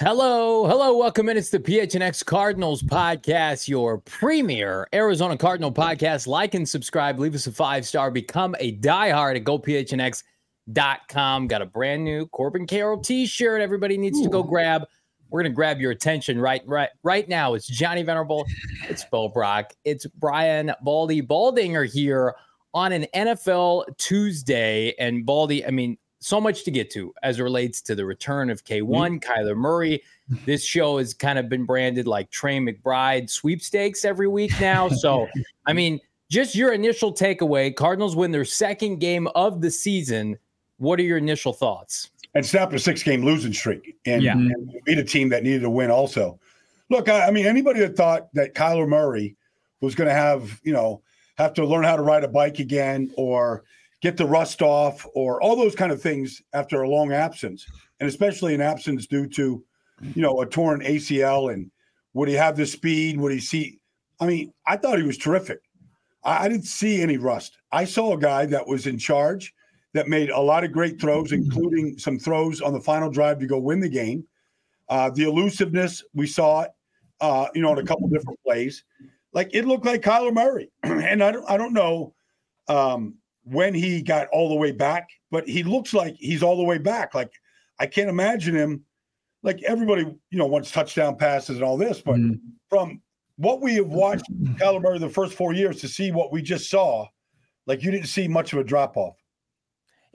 Hello, hello, welcome in. It's the PHNX Cardinals podcast, your premier Arizona Cardinal podcast. Like and subscribe, leave us a five star, become a diehard at gophnx.com. Got a brand new Corbin Carroll t shirt. Everybody needs Ooh. to go grab. We're gonna grab your attention right, right, right now. It's Johnny Venerable, it's Bo Brock, it's Brian Baldy Baldinger here on an NFL Tuesday. And Baldy, I mean, so much to get to as it relates to the return of K1, mm-hmm. Kyler Murray. This show has kind of been branded like Trey McBride sweepstakes every week now. So, I mean, just your initial takeaway Cardinals win their second game of the season. What are your initial thoughts? And snapped a six game losing streak and, yeah. and beat a team that needed to win also. Look, I, I mean, anybody that thought that Kyler Murray was going to have, you know, have to learn how to ride a bike again or get the rust off or all those kind of things after a long absence, and especially an absence due to, you know, a torn ACL. And would he have the speed? Would he see? I mean, I thought he was terrific. I, I didn't see any rust. I saw a guy that was in charge that made a lot of great throws, including some throws on the final drive to go win the game. Uh, the elusiveness, we saw it, uh, you know, in a couple different plays. Like it looked like Kyler Murray. and I don't, I don't know um, when he got all the way back, but he looks like he's all the way back. Like I can't imagine him. Like everybody, you know, wants touchdown passes and all this, but mm. from what we have watched Kyler Murray the first four years to see what we just saw, like you didn't see much of a drop off.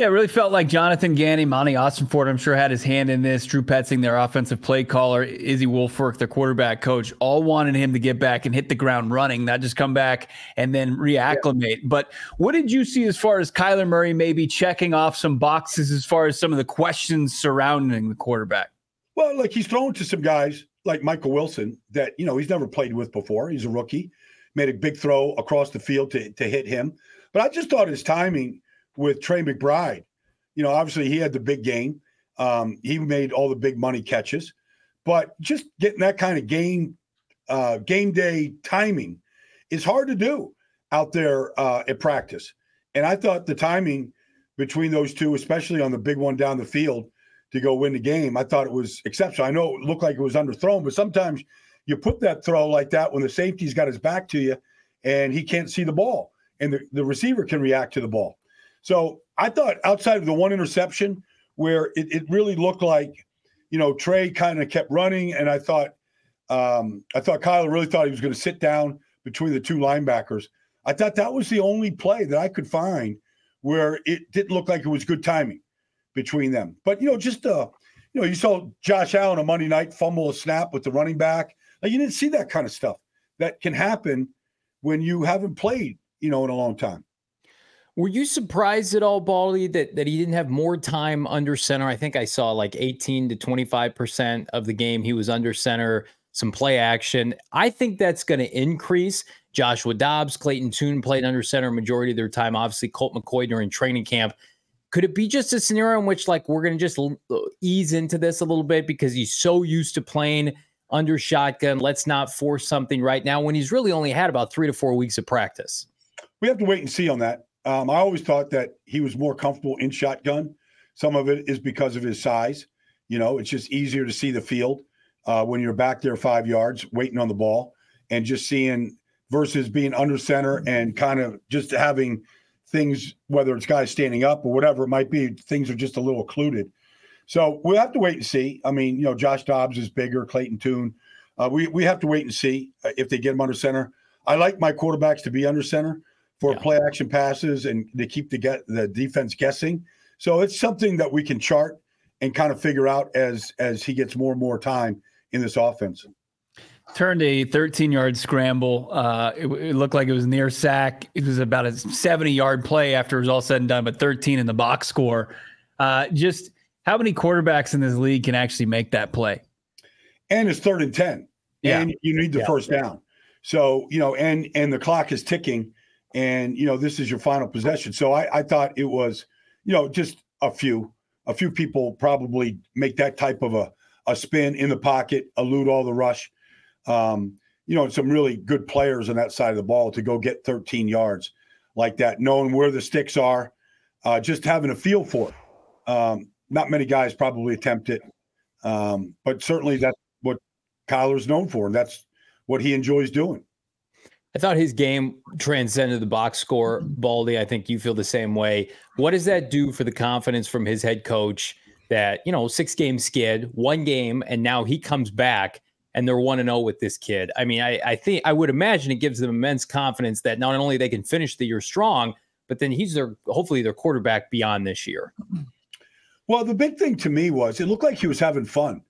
Yeah, it really felt like Jonathan Gannon, Monti Ossenfort, I'm sure had his hand in this. Drew Petzing, their offensive play caller, Izzy Woolfork, their quarterback coach, all wanted him to get back and hit the ground running, not just come back and then reacclimate. Yeah. But what did you see as far as Kyler Murray maybe checking off some boxes as far as some of the questions surrounding the quarterback? Well, like he's thrown to some guys like Michael Wilson that, you know, he's never played with before. He's a rookie, made a big throw across the field to, to hit him. But I just thought his timing – with Trey McBride. You know, obviously he had the big game. Um, he made all the big money catches, but just getting that kind of game uh, game day timing is hard to do out there uh, at practice. And I thought the timing between those two, especially on the big one down the field to go win the game, I thought it was exceptional. I know it looked like it was underthrown, but sometimes you put that throw like that when the safety's got his back to you and he can't see the ball and the, the receiver can react to the ball. So I thought outside of the one interception where it, it really looked like, you know, Trey kind of kept running, and I thought, um, I thought Kyler really thought he was going to sit down between the two linebackers. I thought that was the only play that I could find where it didn't look like it was good timing between them. But you know, just uh, you know, you saw Josh Allen on Monday night fumble a snap with the running back. Like you didn't see that kind of stuff that can happen when you haven't played, you know, in a long time. Were you surprised at all, Baldy, that, that he didn't have more time under center? I think I saw like 18 to 25% of the game he was under center, some play action. I think that's going to increase. Joshua Dobbs, Clayton Tune played under center majority of their time. Obviously, Colt McCoy during training camp. Could it be just a scenario in which, like, we're going to just ease into this a little bit because he's so used to playing under shotgun? Let's not force something right now when he's really only had about three to four weeks of practice. We have to wait and see on that. Um, I always thought that he was more comfortable in shotgun. Some of it is because of his size. You know, it's just easier to see the field uh, when you're back there five yards waiting on the ball. and just seeing versus being under center and kind of just having things, whether it's guys standing up or whatever it might be, things are just a little occluded. So we'll have to wait and see. I mean, you know, Josh Dobbs is bigger, Clayton Tune. Uh, we we have to wait and see uh, if they get him under center. I like my quarterbacks to be under center for yeah. play action passes and to keep the get the defense guessing. So it's something that we can chart and kind of figure out as as he gets more and more time in this offense. Turned a 13 yard scramble. Uh, it, it, looked like it was near sack. It was about a 70 yard play after it was all said and done, but 13 in the box score. Uh, just how many quarterbacks in this league can actually make that play? And it's third and 10. Yeah. And you need the yeah. first down. So, you know, and and the clock is ticking and you know, this is your final possession. So I, I thought it was, you know, just a few, a few people probably make that type of a, a spin in the pocket, elude all the rush. Um, you know, some really good players on that side of the ball to go get 13 yards like that, knowing where the sticks are, uh, just having a feel for it. Um, not many guys probably attempt it, um, but certainly that's what Kyler's known for, and that's what he enjoys doing. I thought his game transcended the box score, mm-hmm. Baldy. I think you feel the same way. What does that do for the confidence from his head coach that, you know, six game skid, one game, and now he comes back and they're 1 0 with this kid? I mean, I, I think I would imagine it gives them immense confidence that not only they can finish the year strong, but then he's their hopefully their quarterback beyond this year. Well, the big thing to me was it looked like he was having fun.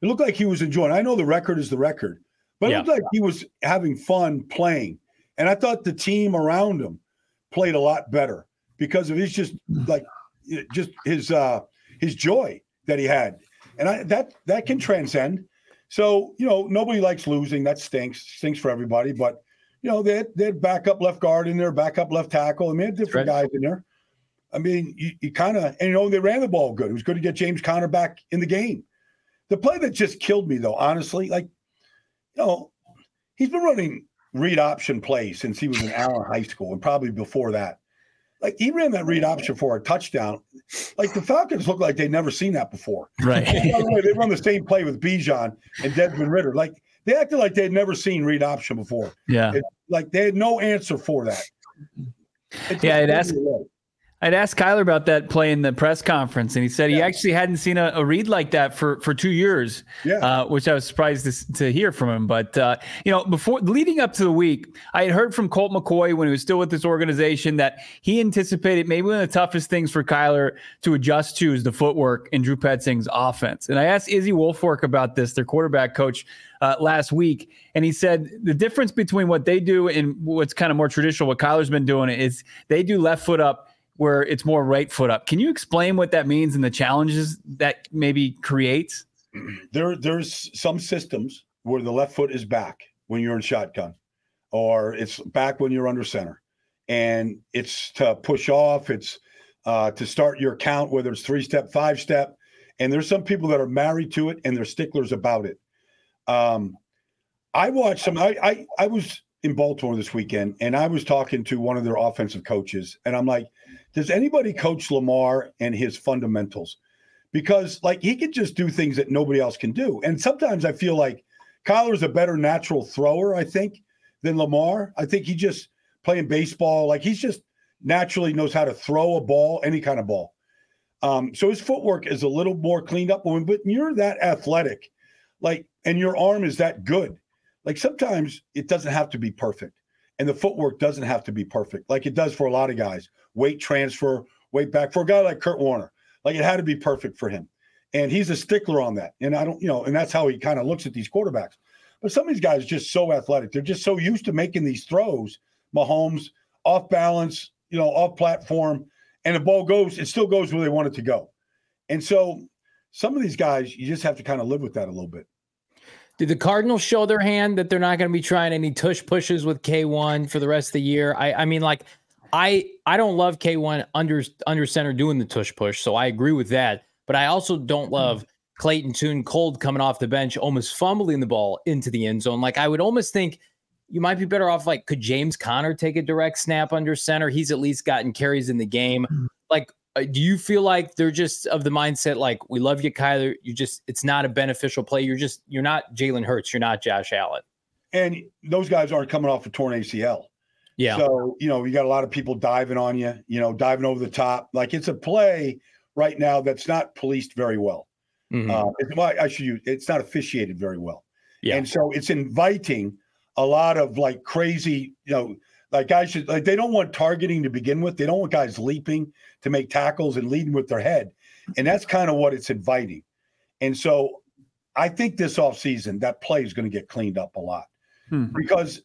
It looked like he was enjoying. I know the record is the record, but yeah. it looked like he was having fun playing. And I thought the team around him played a lot better because of his just like just his uh his joy that he had. And I that that can transcend. So, you know, nobody likes losing. That stinks. Stinks for everybody. But, you know, they had, they had backup left guard in there, backup left tackle. I mean, different right. guys in there. I mean, you, you kind of, and you know, they ran the ball good. It was good to get James Conner back in the game. The play that just killed me, though, honestly, like you know, he's been running read option plays since he was in Allen High School and probably before that. Like he ran that read option for a touchdown. Like the Falcons look like they'd never seen that before. Right. By the way, they run the same play with Bijan and Desmond Ridder. Like they acted like they'd never seen read option before. Yeah. It, like they had no answer for that. Yeah, it asked. I'd asked Kyler about that play in the press conference, and he said yeah. he actually hadn't seen a, a, read like that for, for two years. Yeah, uh, which I was surprised to, to hear from him. But uh, you know, before leading up to the week, I had heard from Colt McCoy when he was still with this organization that he anticipated maybe one of the toughest things for Kyler to adjust to is the footwork in Drew Petzing's offense. And I asked Izzy Woolfork about this, their quarterback coach, uh, last week, and he said the difference between what they do and what's kind of more traditional, what Kyler's been doing, is they do left foot up where it's more right foot up. Can you explain what that means and the challenges that maybe creates? There, there's some systems where the left foot is back when you're in shotgun, or it's back when you're under center, and it's to push off. It's uh, to start your count, whether it's three step, five step, and there's some people that are married to it and they're sticklers about it. Um, I watched some. I, I I was in Baltimore this weekend, and I was talking to one of their offensive coaches, and I'm like, does anybody coach Lamar and his fundamentals? Because like he can just do things that nobody else can do. And sometimes I feel like Kyler's a better natural thrower, I think, than Lamar. I think he just playing baseball, like he's just naturally knows how to throw a ball, any kind of ball. Um, so his footwork is a little more cleaned up. But you're that athletic, like, and your arm is that good. Like sometimes it doesn't have to be perfect, and the footwork doesn't have to be perfect, like it does for a lot of guys weight transfer, weight back. For a guy like Kurt Warner, like it had to be perfect for him. And he's a stickler on that. And I don't, you know, and that's how he kind of looks at these quarterbacks. But some of these guys are just so athletic. They're just so used to making these throws. Mahomes off balance, you know, off platform, and the ball goes, it still goes where they want it to go. And so some of these guys, you just have to kind of live with that a little bit. Did the Cardinals show their hand that they're not going to be trying any tush pushes with K1 for the rest of the year? I, I mean, like I I don't love K1 under under center doing the tush push, so I agree with that. But I also don't love Clayton Tune cold coming off the bench, almost fumbling the ball into the end zone. Like I would almost think you might be better off. Like, could James Conner take a direct snap under center? He's at least gotten carries in the game. Mm-hmm. Like, uh, do you feel like they're just of the mindset like we love you, Kyler? You just it's not a beneficial play. You're just you're not Jalen Hurts. You're not Josh Allen. and those guys aren't coming off a torn ACL. Yeah. So, you know, you got a lot of people diving on you, you know, diving over the top. Like it's a play right now that's not policed very well. Mhm. Uh, it's why I should use it's not officiated very well. Yeah. And so it's inviting a lot of like crazy, you know, like guys should like they don't want targeting to begin with. They don't want guys leaping to make tackles and leading with their head. And that's kind of what it's inviting. And so I think this offseason that play is going to get cleaned up a lot Hmm. because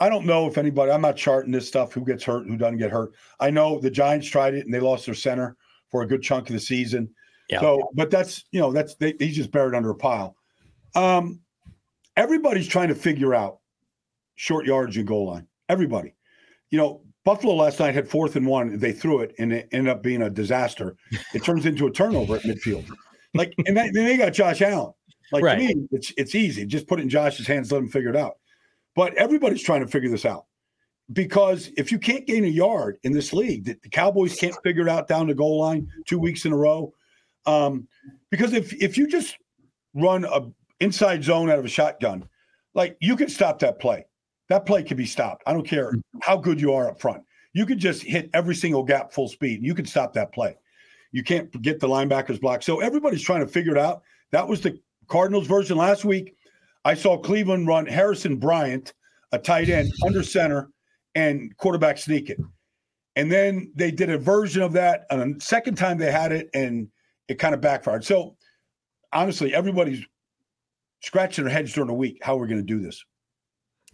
I don't know if anybody, I'm not charting this stuff, who gets hurt, who doesn't get hurt. I know the Giants tried it and they lost their center for a good chunk of the season. Yeah. So, but that's, you know, that's, they, he's just buried under a pile. Um, everybody's trying to figure out short yards and goal line. Everybody. You know, Buffalo last night had fourth and one. They threw it and it ended up being a disaster. It turns into a turnover at midfield. Like, and they, then they got Josh Allen. Like Right. to me, it's it's easy. Just put it in Josh's hands, let him figure it out. But everybody's trying to figure this out because if you can't gain a yard in this league, the, the Cowboys can't figure it out down the goal line two weeks in a row. Um, because if if you just run a inside zone out of a shotgun, like you can stop that play. That play can be stopped. I don't care mm. how good you are up front. You could just hit every single gap full speed. You can stop that play. You can't get the linebackers blocked. So everybody's trying to figure it out. That was the Cardinals version last week. I saw Cleveland run Harrison Bryant, a tight end, under center, and quarterback sneaking. And then they did a version of that. And a second time they had it, and it kind of backfired. So honestly, everybody's scratching their heads during the week how we're going to do this.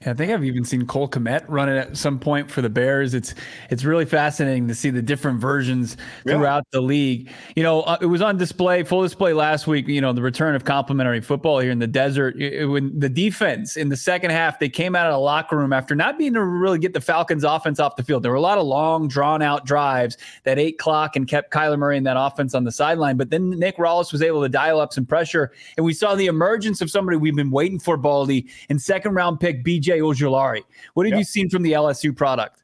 Yeah, I think I've even seen Cole Kmet run it at some point for the Bears. It's it's really fascinating to see the different versions Yeah. throughout the league. You know, uh, it was on display, full display last week. You know, the return of complimentary football here in the desert. It- it- when the defense in the second half, they came out of the locker room after not being able to really get the Falcons' offense off the field. There were a lot of long, drawn out drives that ate clock and kept Kyler Murray and that offense on the sideline. But then Nick Rallis was able to dial up some pressure, and we saw the emergence of somebody we've been waiting for, Baldy, and second round pick BJ Ojulari. What have Yep. you seen from the LSU product?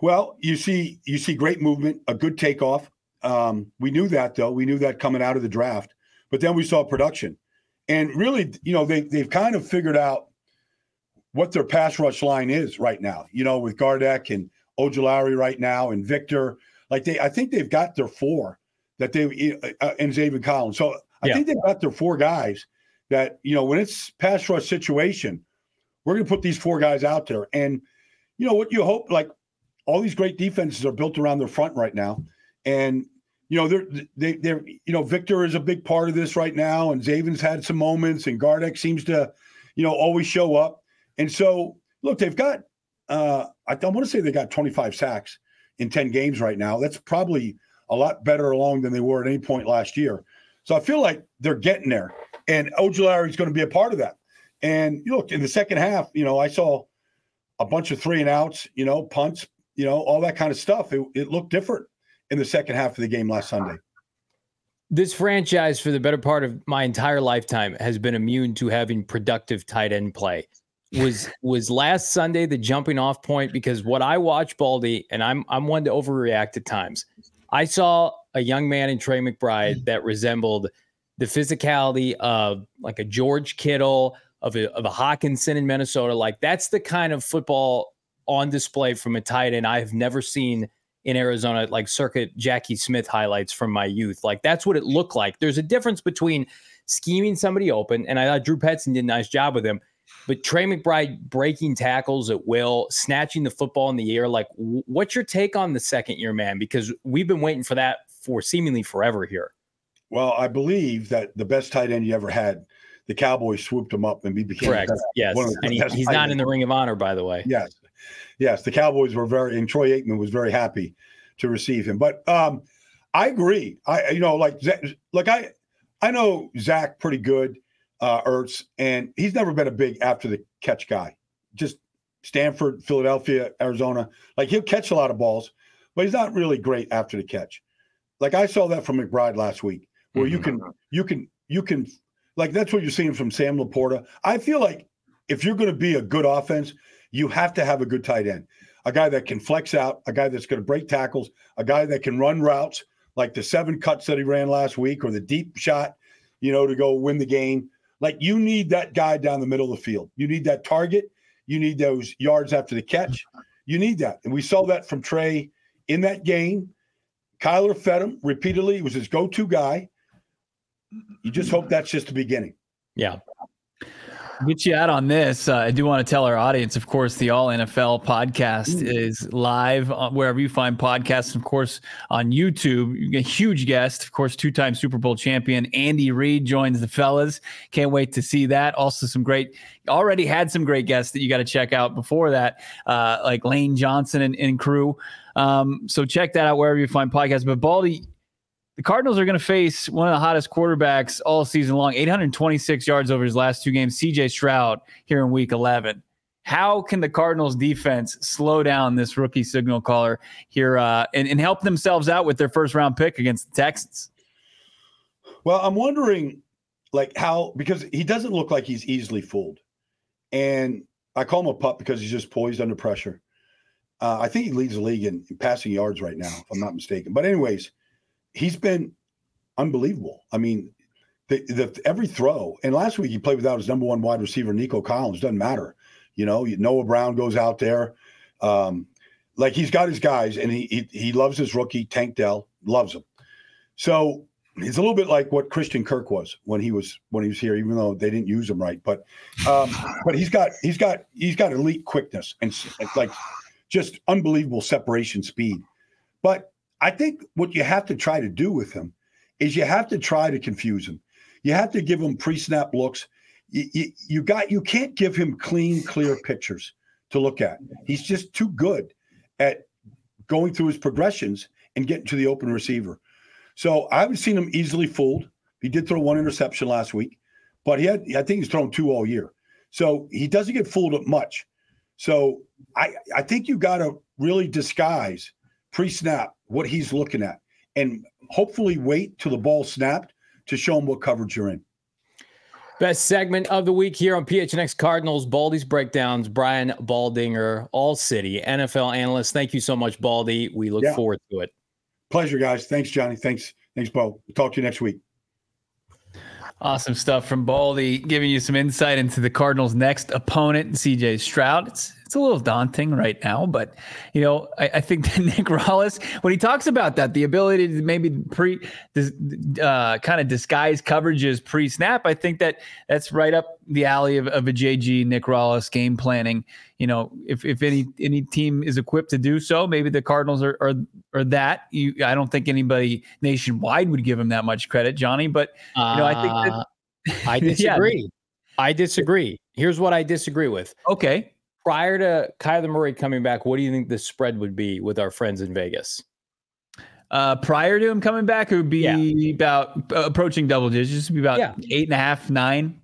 Well, you see, you see great movement, a good takeoff. Um, we knew that though. We knew that coming out of the draft, but then we saw production, and really, you know, they they've kind of figured out what their pass rush line is right now. You know, with Gardeck and Ojulari right now, and Victor. Like they, I think they've got their four that they uh, and Zaven Collins. So I Yeah. think they've got their four guys that you know when it's pass rush situation, we're going to put these four guys out there, and you know what you hope like all these great defenses are built around their front right now, and you know they're they, they're you know Victor is a big part of this right now, and Zaven's had some moments, and Gardeck seems to you know always show up, and so look they've got uh, I, I want to say they got 25 sacks in 10 games right now. That's probably a lot better along than they were at any point last year. So I feel like they're getting there, and Ojulari is going to be a part of that. And you look in the second half, you know I saw a bunch of three and outs, you know, punts, you know, all that kind of stuff. It, it looked different in the second half of the game last Sunday. This franchise, for the better part of my entire lifetime, has been immune to having productive tight end play. Was was last Sunday the jumping off point? Because what I watch, Baldy, and I'm I'm one to overreact at times. I saw a young man in Trey McBride that resembled the physicality of like a George Kittle, of a of a Hockenson in Minnesota. Like that's the kind of football on display from a tight end I have never seen in Arizona, like circuit Jackie Smith highlights from my youth. Like that's what it looked like. There's a difference between scheming somebody open, and I thought Drew Petzing did a nice job with him. But Trey McBride breaking tackles at will, snatching the football in the air. Like, what's your take on the second year man? Because we've been waiting for that for seemingly forever here. Well, I believe that the best tight end you ever had, the Cowboys swooped him up and he became Correct. best- Yes. one of the And he, he's not in the Ring of Honor, by the way. Yes, yes, the Cowboys were very, and Troy Aikman was very happy to receive him. But um, I agree. I, you know, like, Zach- like I, I know Zach pretty good, uh, Ertz, and he's never been a big after the catch guy. Just Stanford, Philadelphia, Arizona. Like he'll catch a lot of balls, but he's not really great after the catch. Like I saw that from McBride last week, where you can, you can, you can, like that's what you're seeing from Sam Laporta. I feel like if you're going to be a good offense, you have to have a good tight end, a guy that can flex out, a guy that's going to break tackles, a guy that can run routes like the seven cuts that he ran last week or the deep shot, you know, to go win the game. Like you need that guy down the middle of the field. You need that target. You need those yards after the catch. You need that. And we saw that from Trey in that game. Kyler fed him repeatedly. He was his go to guy. You just hope that's just the beginning. Yeah. Get you out on this. Uh, I do want to tell our audience, of course, the All NFL podcast is live wherever you find podcasts. Of course, on YouTube, a huge guest, of course, two-time Super Bowl champion Andy Reid joins the fellas. Can't wait to see that. Also, some great. Already had some great guests that you got to check out before that, uh, like Lane Johnson and, and crew. Um, so check that out wherever you find podcasts. But Baldy, the Cardinals are going to face one of the hottest quarterbacks all season long, 826 yards over his last two games, CJ Stroud, here in week 11. How can the Cardinals defense slow down this rookie signal caller here uh, and, and help themselves out with their first round pick against the Texans? Well, I'm wondering, like, how, because he doesn't look like he's easily fooled. And I call him a pup because he's just poised under pressure. Uh, I think he leads the league in, in passing yards right now, if I'm not mistaken. But, anyways, he's been unbelievable. I mean, the, the every throw, and last week he played without his number one wide receiver, Nico Collins. Doesn't matter, you know. Noah Brown goes out there, um, like he's got his guys, and he, he he loves his rookie Tank Dell, loves him. So he's a little bit like what Christian Kirk was when he was when he was here, even though they didn't use him right. But um, but he's got he's got he's got elite quickness and like just unbelievable separation speed. But I think what you have to try to do with him is you have to try to confuse him. You have to give him pre-snap looks. You, you, you got you can't give him clean, clear pictures to look at. He's just too good at going through his progressions and getting to the open receiver. So I haven't seen him easily fooled. He did throw one interception last week, but he had I think he's thrown two all year. So he doesn't get fooled much. So I I think you got to really disguise pre-snap what he's looking at and hopefully wait till the ball snapped to show him what coverage you're in. Best segment of the week here on PHNX Cardinals, Baldy's breakdowns, Brian Baldinger, All City, NFL analyst. Thank you so much, Baldy. We look yeah. forward to it. Pleasure, guys. Thanks, Johnny. Thanks. Thanks, Bo. We'll talk to you next week. Awesome stuff from Baldy, giving you some insight into the Cardinals' next opponent, CJ Stroud. It's it's a little daunting right now, but you know, I, I think that Nick Rallis, when he talks about that, the ability to maybe pre, uh, kind of disguise coverages pre-snap, I think that that's right up the alley of, of a JG Nick Rallis game planning. You know, if if any any team is equipped to do so, maybe the Cardinals are are, are that. You, I don't think anybody nationwide would give him that much credit, Johnny. But you know, I think that. Uh, I disagree. yeah. I disagree. Here's what I disagree with. Okay prior to Kyler Murray coming back, what do you think the spread would be with our friends in Vegas? Uh, prior to him coming back, it would be yeah. about uh, approaching double digits. It'd be about yeah. eight and a half, nine.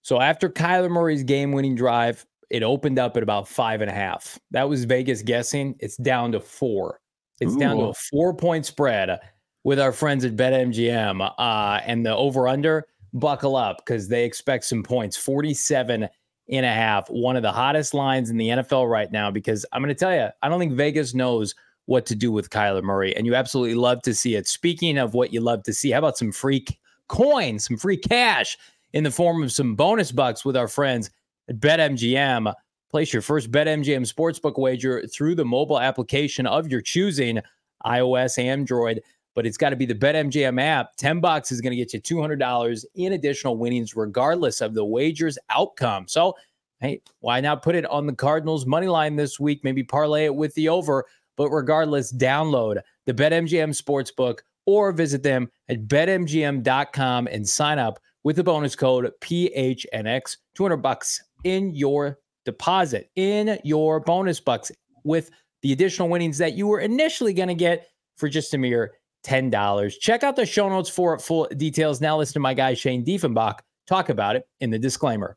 So after Kyler Murray's game-winning drive, it opened up at about five and a half. That was Vegas guessing. It's down to four. It's Ooh. down to a four-point spread with our friends at BetMGM. Uh, and the over/under, buckle up because they expect some points. Forty-seven and a half, one of the hottest lines in the NFL right now. Because I'm going to tell you, I don't think Vegas knows what to do with Kyler Murray, and you absolutely love to see it. Speaking of what you love to see, how about some free coin, some free cash in the form of some bonus bucks with our friends at BetMGM? Place your first BetMGM sportsbook wager through the mobile application of your choosing, iOS, Android but it's got to be the BetMGM app. 10 bucks is going to get you $200 in additional winnings, regardless of the wager's outcome. So, hey, why not put it on the Cardinals money line this week? Maybe parlay it with the over. But regardless, download the BetMGM Sportsbook or visit them at betmgm.com and sign up with the bonus code PHNX. 200 bucks in your deposit, in your bonus bucks with the additional winnings that you were initially going to get for just a mere $10. Check out the show notes for full details. Now listen to my guy Shane Diefenbach talk about it in the disclaimer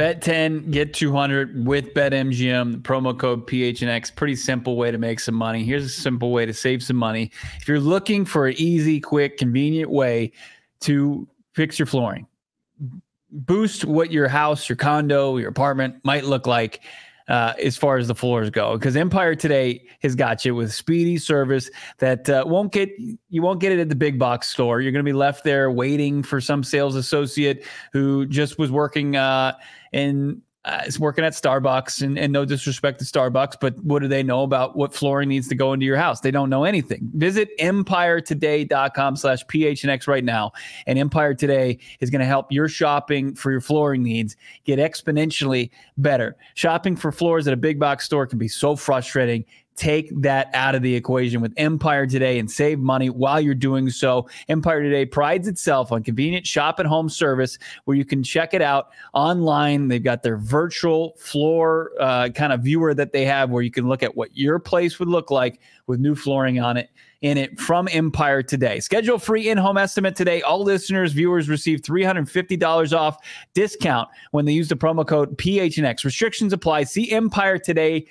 Bet 10, get 200 with BetMGM, promo code PHNX. Pretty simple way to make some money. Here's a simple way to save some money. If you're looking for an easy, quick, convenient way to fix your flooring, boost what your house, your condo, your apartment might look like uh, as far as the floors go. Because Empire today has got you with speedy service that uh, won't get you won't get it at the big box store. You're going to be left there waiting for some sales associate who just was working uh, in uh, is working at Starbucks, and, and no disrespect to Starbucks, but what do they know about what flooring needs to go into your house? They don't know anything. Visit empiretoday.com slash PHNX right now. And Empire Today is going to help your shopping for your flooring needs get exponentially better. Shopping for floors at a big box store can be so frustrating take that out of the equation with Empire Today and save money while you're doing so. Empire Today prides itself on convenient shop at home service where you can check it out online. They've got their virtual floor uh, kind of viewer that they have where you can look at what your place would look like with new flooring on it in it from Empire today. Schedule free in-home estimate today. All listeners, viewers receive $350 off discount when they use the promo code PHNX. Restrictions apply. See Empire today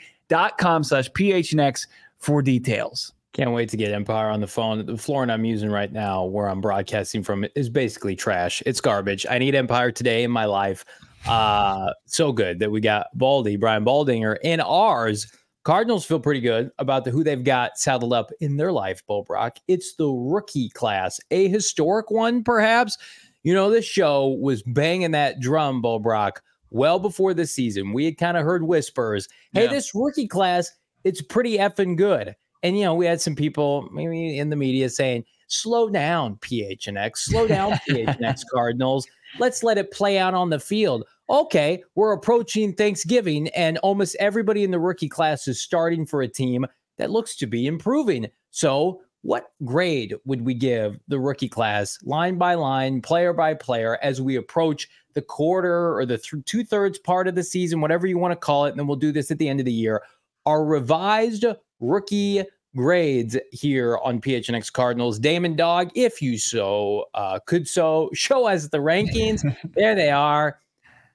com slash phnx for details. Can't wait to get Empire on the phone. The flooring I'm using right now, where I'm broadcasting from, is basically trash. It's garbage. I need Empire today in my life. Uh, so good that we got Baldy, Brian Baldinger, in ours. Cardinals feel pretty good about the who they've got saddled up in their life, Bo Brock. It's the rookie class, a historic one, perhaps. You know, this show was banging that drum, Bo Brock, well before the season. We had kind of heard whispers, hey, yeah. this rookie class, it's pretty effing good. And, you know, we had some people maybe in the media saying, slow down, PHNX, slow down, PHNX Cardinals. Let's let it play out on the field. Okay, we're approaching Thanksgiving, and almost everybody in the rookie class is starting for a team that looks to be improving. So, what grade would we give the rookie class, line by line, player by player, as we approach the quarter or the th- two thirds part of the season, whatever you want to call it. And then we'll do this at the end of the year. Our revised rookie grades here on PHNX Cardinals. Damon Dog, if you so uh, could so show us the rankings. there they are.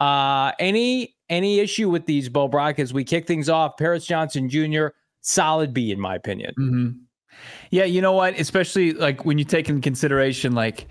Uh, any any issue with these, Bo Brock, as we kick things off? Paris Johnson Jr., solid B in my opinion. Mm-hmm. Yeah, you know what? Especially like when you take in consideration like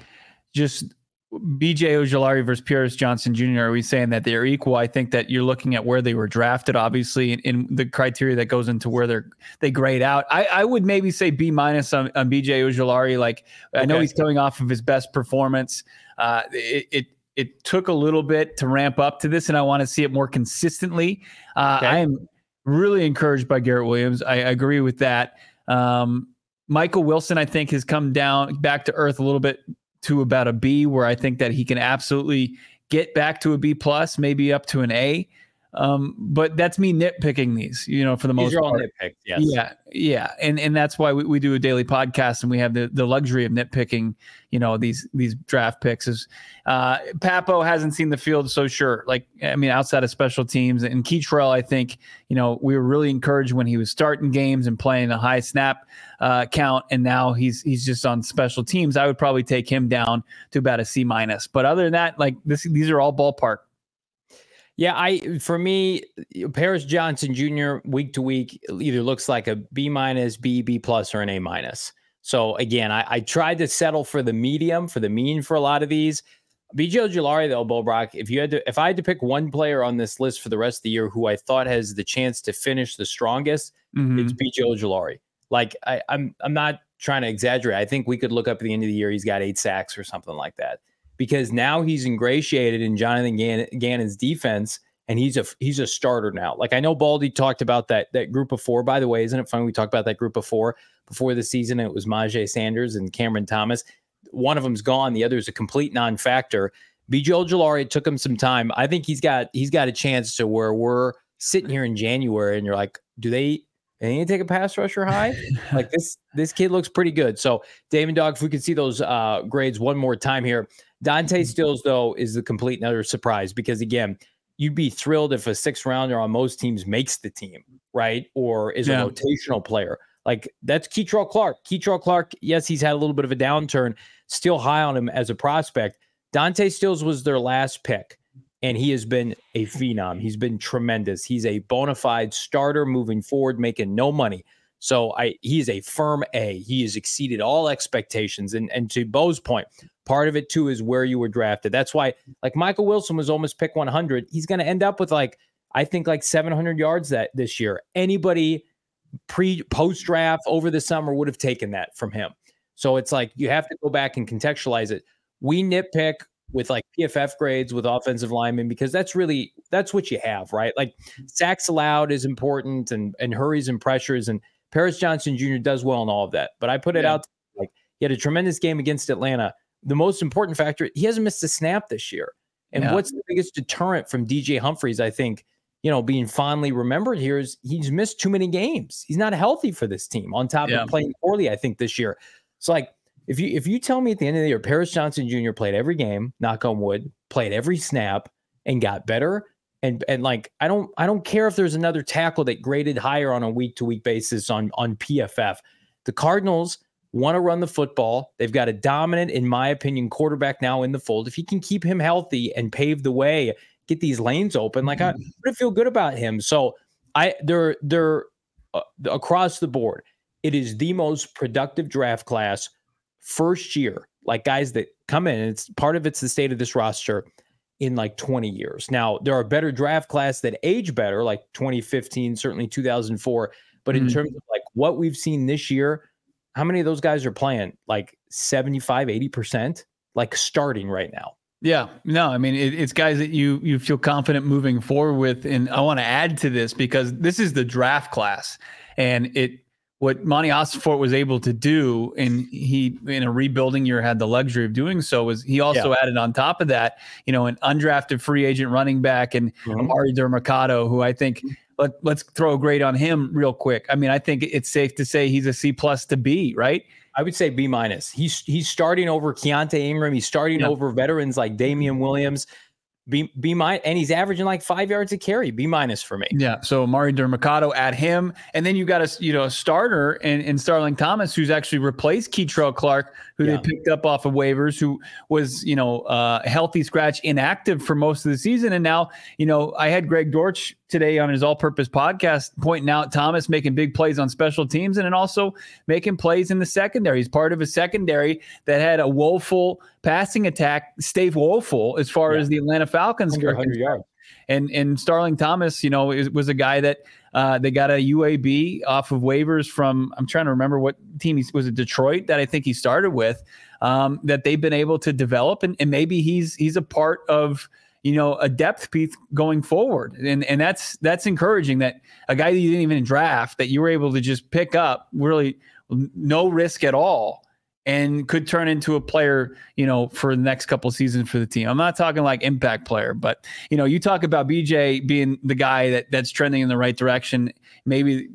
just BJ Ojulari versus Paris Johnson Jr. Are we saying that they're equal? I think that you're looking at where they were drafted, obviously, in, in the criteria that goes into where they're they grade out. I, I would maybe say B minus on, on BJ Ojulari. Like okay. I know he's coming off of his best performance. Uh, it, it it took a little bit to ramp up to this, and I want to see it more consistently. Uh, okay. I am really encouraged by Garrett Williams. I, I agree with that. Um, Michael Wilson, I think, has come down back to earth a little bit to about a B, where I think that he can absolutely get back to a B plus, maybe up to an A. Um, but that's me nitpicking these, you know, for the most part. Nitpicked, yes. Yeah, yeah, and and that's why we, we do a daily podcast and we have the the luxury of nitpicking, you know, these these draft picks. Is uh, Pappoe hasn't seen the field, so sure. Like I mean, outside of special teams and Kei'Trel, I think you know we were really encouraged when he was starting games and playing a high snap uh, count, and now he's he's just on special teams. I would probably take him down to about a C minus. But other than that, like this, these are all ballpark yeah, I for me, Paris Johnson Jr. week to week either looks like a B minus, B, B plus, or an A minus. So again, I, I, tried to settle for the medium, for the mean for a lot of these. BJ Ojulari, though, Bo Brock, if you had to, if I had to pick one player on this list for the rest of the year who I thought has the chance to finish the strongest, mm-hmm. it's BJ Ojulari. Like I, I'm, I'm not trying to exaggerate. I think we could look up at the end of the year, he's got eight sacks or something like that because now he's ingratiated in Jonathan Gannon's defense and he's a he's a starter now. Like I know Baldy talked about that that group of four. By the way, isn't it funny we talked about that group of four before the season? It was Myjai Sanders and Cameron Thomas. One of them's gone. The other is a complete non-factor. BJ Ojulari, it took him some time. I think he's got he's got a chance to where we're sitting here in January and you're like, do they to take a pass rusher high? like this this kid looks pretty good. So Damon Dog, if we could see those uh, grades one more time here. Dante mm-hmm. Stills, though, is the complete another surprise because, again, you'd be thrilled if a six rounder on most teams makes the team, right? Or is yeah. a rotational player. Like that's Kei'Trel Clark. Kei'Trel Clark, yes, he's had a little bit of a downturn, still high on him as a prospect. Dante Stills was their last pick. and he has been a phenom. He's been tremendous. He's a bona fide starter moving forward, making no money. So I he is a firm A. He has exceeded all expectations. And and to Bo's point, part of it too is where you were drafted. That's why like Michael Wilson was almost pick 100. He's going to end up with like I think like 700 yards that this year. Anybody pre post draft over the summer would have taken that from him. So it's like you have to go back and contextualize it. We nitpick with like PFF grades with offensive linemen because that's really that's what you have, right? Like sacks allowed is important and and hurries and pressures and Paris Johnson Jr. does well in all of that. But I put it yeah. out like he had a tremendous game against Atlanta. The most important factor, he hasn't missed a snap this year. And yeah. what's the biggest deterrent from DJ Humphries, I think, you know, being fondly remembered here is he's missed too many games. He's not healthy for this team on top yeah. of playing poorly, I think, this year. It's like if you if you tell me at the end of the year, Paris Johnson Jr. played every game, knock on wood, played every snap and got better, and and like I don't I don't care if there's another tackle that graded higher on a week to week basis on on PFF. The Cardinals want to run the football. They've got a dominant, in my opinion, quarterback now in the fold. If he can keep him healthy and pave the way, get these lanes open, like I, I mm-hmm. feel good about him. So I they're they're uh, across the board. It is the most productive draft class first year. Like guys that come in, it's part of it's the state of this roster in like 20 years. Now, there are better draft class that age better, like 2015, certainly 2004. But in mm-hmm. terms of like what we've seen this year, how many of those guys are playing? Like 75, 80%, like starting right now. Yeah, no, I mean it, it's guys that you you feel confident moving forward with, and I want to add to this because this is the draft class, and it what Monti Ossenfort was able to do, and he in a rebuilding year had the luxury of doing so, was he also yeah. added on top of that, you know, an undrafted free agent running back and mm-hmm. Emari Demercado, who I think let, let's throw a grade on him real quick. I mean, I think it's safe to say he's a C plus to B, right? I would say B minus. He's he's starting over Keaontay Ingram. He's starting yeah. over veterans like Damien Williams. B B minus, and he's averaging like five yards a carry. B minus for me. Yeah. So Mari Demercado at him, and then you got a you know a starter in, in Starling Thomas, who's actually replaced Kei'Trel Clark, who yeah. they picked up off of waivers, who was you know uh, healthy scratch, inactive for most of the season, and now you know I had Greg Dortch today on his all-purpose podcast pointing out Thomas making big plays on special teams and then also making plays in the secondary. He's part of a secondary that had a woeful passing attack, stay woeful as far yeah. as the Atlanta Falcons are concerned. And and Starling Thomas, you know, was a guy that uh, they got a UAB off of waivers from. I'm trying to remember what team he was. It Detroit that I think he started with. Um, that they've been able to develop, and, and maybe he's he's a part of you know, a depth piece going forward. And and that's that's encouraging that a guy that you didn't even draft that you were able to just pick up really no risk at all and could turn into a player, you know, for the next couple seasons for the team. I'm not talking like impact player, but you know, you talk about BJ being the guy that that's trending in the right direction, maybe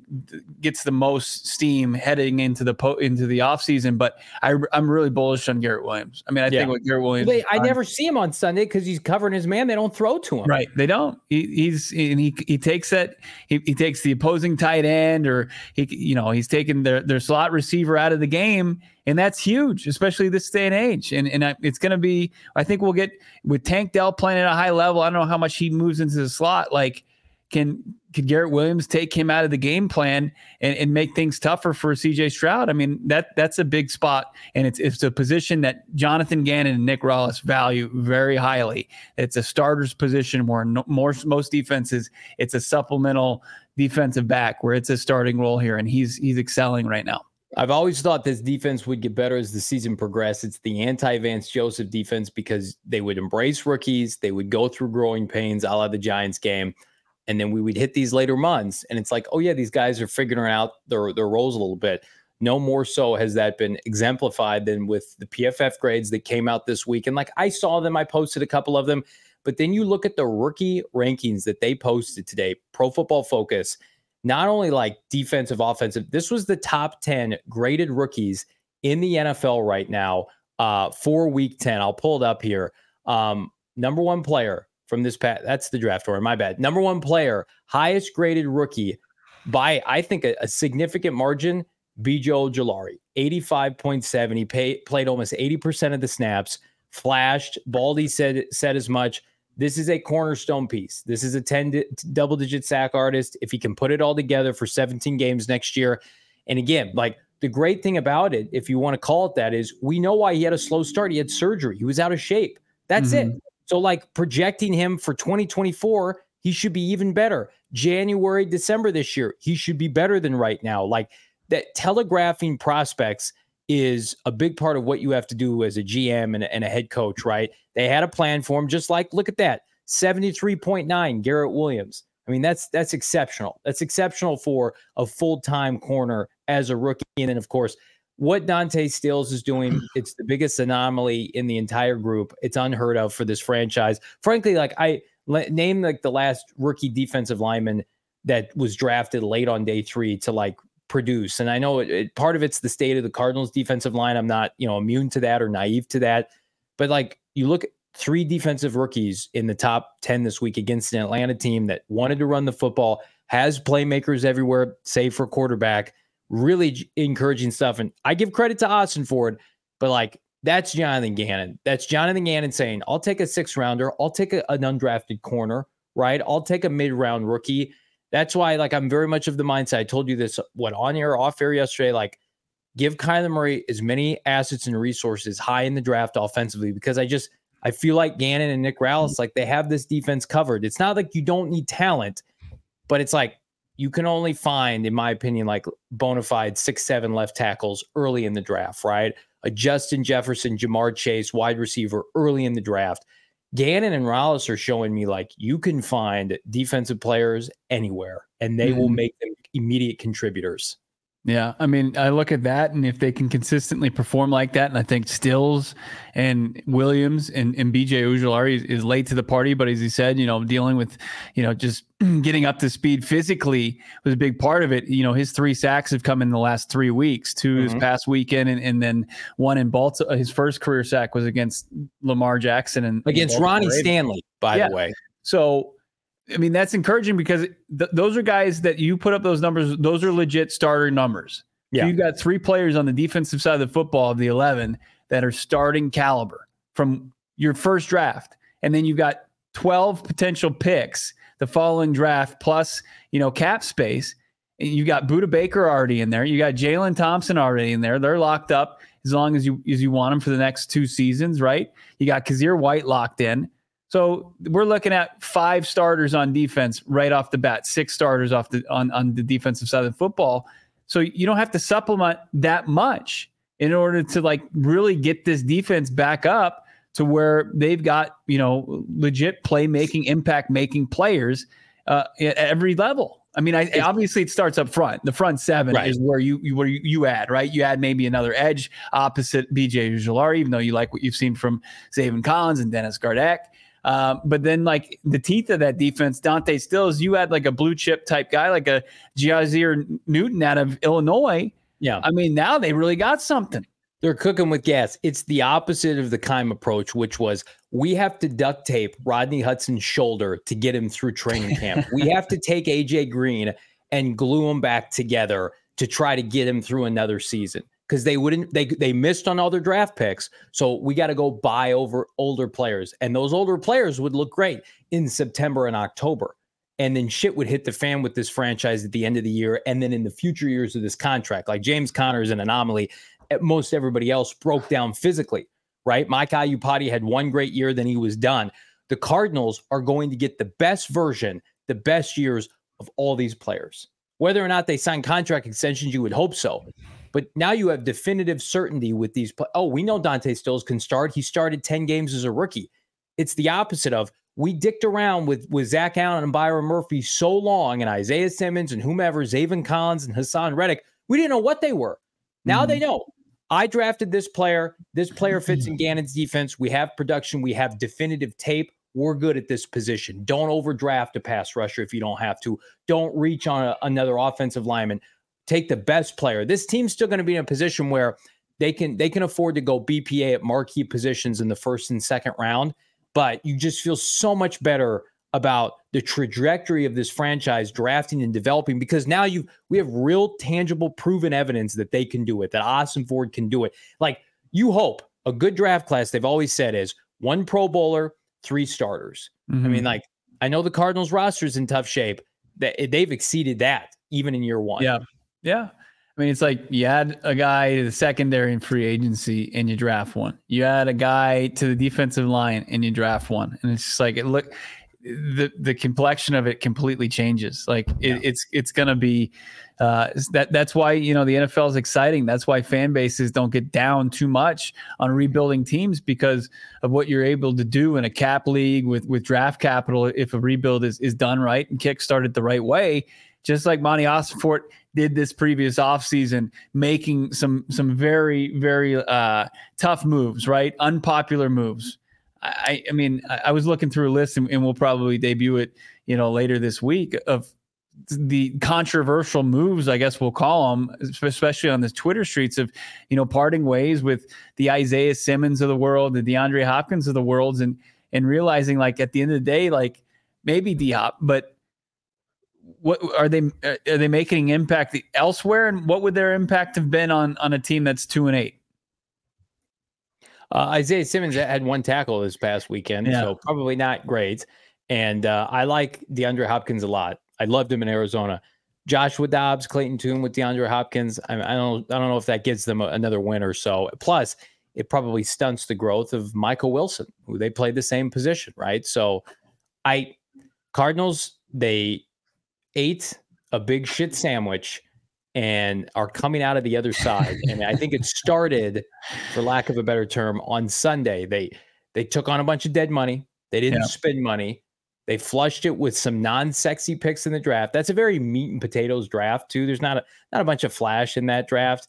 gets the most steam heading into the po- into the offseason, but I I'm really bullish on Garrett Williams. I mean, I yeah. think what Garrett Williams I never see him on Sunday cuz he's covering his man, they don't throw to him. Right. They don't. He, he's and he he takes it he, he takes the opposing tight end or he you know, he's taking their their slot receiver out of the game and that's huge, especially this day and age. And and it's going to be. I think we'll get with Tank Dell playing at a high level. I don't know how much he moves into the slot. Like, can can Garrett Williams take him out of the game plan and, and make things tougher for CJ Stroud? I mean, that that's a big spot, and it's it's a position that Jonathan Gannon and Nick Rallis value very highly. It's a starter's position where no, more most defenses it's a supplemental defensive back where it's a starting role here, and he's he's excelling right now. I've always thought this defense would get better as the season progressed. It's the anti Vance Joseph defense because they would embrace rookies, they would go through growing pains, a la the Giants game. And then we would hit these later months. And it's like, oh, yeah, these guys are figuring out their, their roles a little bit. No more so has that been exemplified than with the PFF grades that came out this week. And like I saw them, I posted a couple of them. But then you look at the rookie rankings that they posted today, Pro Football Focus not only like defensive, offensive, this was the top 10 graded rookies in the NFL right now uh, for week 10. I'll pull it up here. Um, number one player from this pat, that's the draft order, my bad. Number one player, highest graded rookie by, I think, a, a significant margin, BJ Ojulari, 85.7. He pay, played almost 80% of the snaps, flashed. Baldy said said as much. This is a cornerstone piece. This is a 10 di- double digit sack artist. If he can put it all together for 17 games next year. And again, like the great thing about it, if you want to call it that, is we know why he had a slow start. He had surgery, he was out of shape. That's mm-hmm. it. So, like projecting him for 2024, he should be even better. January, December this year, he should be better than right now. Like that telegraphing prospects is a big part of what you have to do as a GM and, and a head coach, right? They had a plan for him, just like look at that 73.9 Garrett Williams. I mean, that's that's exceptional. That's exceptional for a full-time corner as a rookie. And then, of course, what Dante Stills is doing, it's the biggest anomaly in the entire group. It's unheard of for this franchise. Frankly, like I name like the last rookie defensive lineman that was drafted late on day three to like produce. And I know it, it, part of it's the state of the Cardinals defensive line. I'm not, you know, immune to that or naive to that. But like you look at three defensive rookies in the top 10 this week against an Atlanta team that wanted to run the football, has playmakers everywhere, save for quarterback. Really encouraging stuff. And I give credit to Ossenfort, but like that's Jonathan Gannon. That's Jonathan Gannon saying, I'll take a six rounder, I'll take a, an undrafted corner, right? I'll take a mid round rookie that's why, like, I'm very much of the mindset. I told you this, what on air, off air yesterday. Like, give Kyler Murray as many assets and resources high in the draft offensively because I just I feel like Gannon and Nick Rallis, like they have this defense covered. It's not like you don't need talent, but it's like you can only find, in my opinion, like bona fide six, seven left tackles early in the draft, right? A Justin Jefferson, Ja'Marr Chase, wide receiver early in the draft. Gannon and Rallis are showing me like you can find defensive players anywhere and they mm-hmm. will make them immediate contributors. Yeah, I mean, I look at that, and if they can consistently perform like that, and I think Stills and Williams and, and BJ Ojulari is, is, late to the party, but as he said, you know, dealing with, you know, just getting up to speed physically was a big part of it. You know, his three sacks have come in the last three weeks, 2 mm-hmm. this past weekend, and, and then one in Baltimore. His first career sack was against Lamar Jackson and against Ronnie Stanley, by yeah. the way. So I mean, that's encouraging because th- those are guys that you put up those numbers. Those are legit starter numbers. Yeah. So you've got three players on the defensive side of the football of the 11 that are starting caliber from your first draft. And then you've got 12 potential picks the following draft plus, you know, cap space. And you got Budda Baker already in there. You got Jalen Thompson already in there. They're locked up as long as you as you want them for the next two seasons, right? You got Kyzir White locked in. So we're looking at five starters on defense right off the bat, six starters off the on, on the defensive side of the football. So you don't have to supplement that much in order to like really get this defense back up to where they've got, you know, legit playmaking, impact making players uh, at every level. I mean, I, obviously it starts up front. The front seven right. is where you, you where you, you, add, right? You add maybe another edge opposite BJ Ojulari, even though you like what you've seen from Zaven Collins and Dennis Gardeck. Um, but then, like the teeth of that defense, Dante Stills, you had like a blue chip type guy, like a Jair Newton out of Illinois. Yeah. I mean, now they really got something. They're cooking with gas. It's the opposite of the Keim approach, which was we have to duct tape Rodney Hudson's shoulder to get him through training camp. we have to take AJ Green and glue him back together to try to get him through another season because they wouldn't they they missed on all their draft picks. So we got to go buy over older players, and those older players would look great in September and October. And then shit would hit the fan with this franchise at the end of the year, and then in the future years of this contract. Like James Conner is an anomaly. Most everybody else broke down physically, right? Mike Iupati had one great year, then he was done. The Cardinals are going to get the best version, the best years of all these players. Whether or not they sign contract extensions, you would hope so. But now you have definitive certainty with these. oh, we know Dante Stills can start. He started 10 games as a rookie. It's the opposite of we dicked around with, with Zach Allen and Byron Murphy so long and Isaiah Simmons and whomever, Zaven Collins and Haason Reddick. We didn't know what they were. Now mm-hmm. they know. I drafted this player. This player fits in Gannon's defense. We have production. We have definitive tape. We're good at this position. Don't overdraft a pass rusher if you don't have to. Don't reach on a, another offensive lineman take the best player. This team's still going to be in a position where they can they can afford to go BPA at marquee positions in the first and second round, but you just feel so much better about the trajectory of this franchise drafting and developing because now you we have real tangible proven evidence that they can do it that Ossenfort can do it like you hope a good draft class they've always said is one pro bowler three starters. Mhm. I mean, like I know the Cardinals roster is in tough shape. That they've exceeded that even in year one. Yeah. Yeah. I mean, it's like you add a guy to the secondary in free agency and you draft one. You add a guy to the defensive line and you draft one. And it's just like it look the the complexion of it completely changes. Like it, it's it's gonna be uh, that that's why you know the NFL is exciting. That's why fan bases don't get down too much on rebuilding teams because of what you're able to do in a cap league with with draft capital if a rebuild is is done right and kick started the right way just like Monti Ossenfort did this previous offseason, making some some very, very uh, tough moves, right? Unpopular moves. I, I mean, I, I was looking through a list and, and we'll probably debut it, you know, later this week of the controversial moves, I guess we'll call them, especially on the Twitter streets of, you know, parting ways with the Isaiah Simmons of the world, the DeAndre Hopkins of the world, and and realizing like at the end of the day, like maybe Diop, but what are they are they making impact elsewhere? And what would their impact have been on on a team that's two and eight? Uh, isaiah simmons had one tackle this past weekend Yeah. so probably not great. And uh, i like deandre hopkins a lot. I loved him in arizona. Joshua dobbs clayton Tune with deandre hopkins. I, I don't i don't know if that gets them another win or so. Plus it probably stunts the growth of michael wilson who they played the same position right? So i cardinals they ate a big shit sandwich and are coming out of the other side. and I think it started, for lack of a better term, on Sunday. They they took on a bunch of dead money. They didn't Yeah. spend money. They flushed it with some non-sexy picks in the draft. That's a very meat and potatoes draft too. There's not a not a bunch of flash in that draft,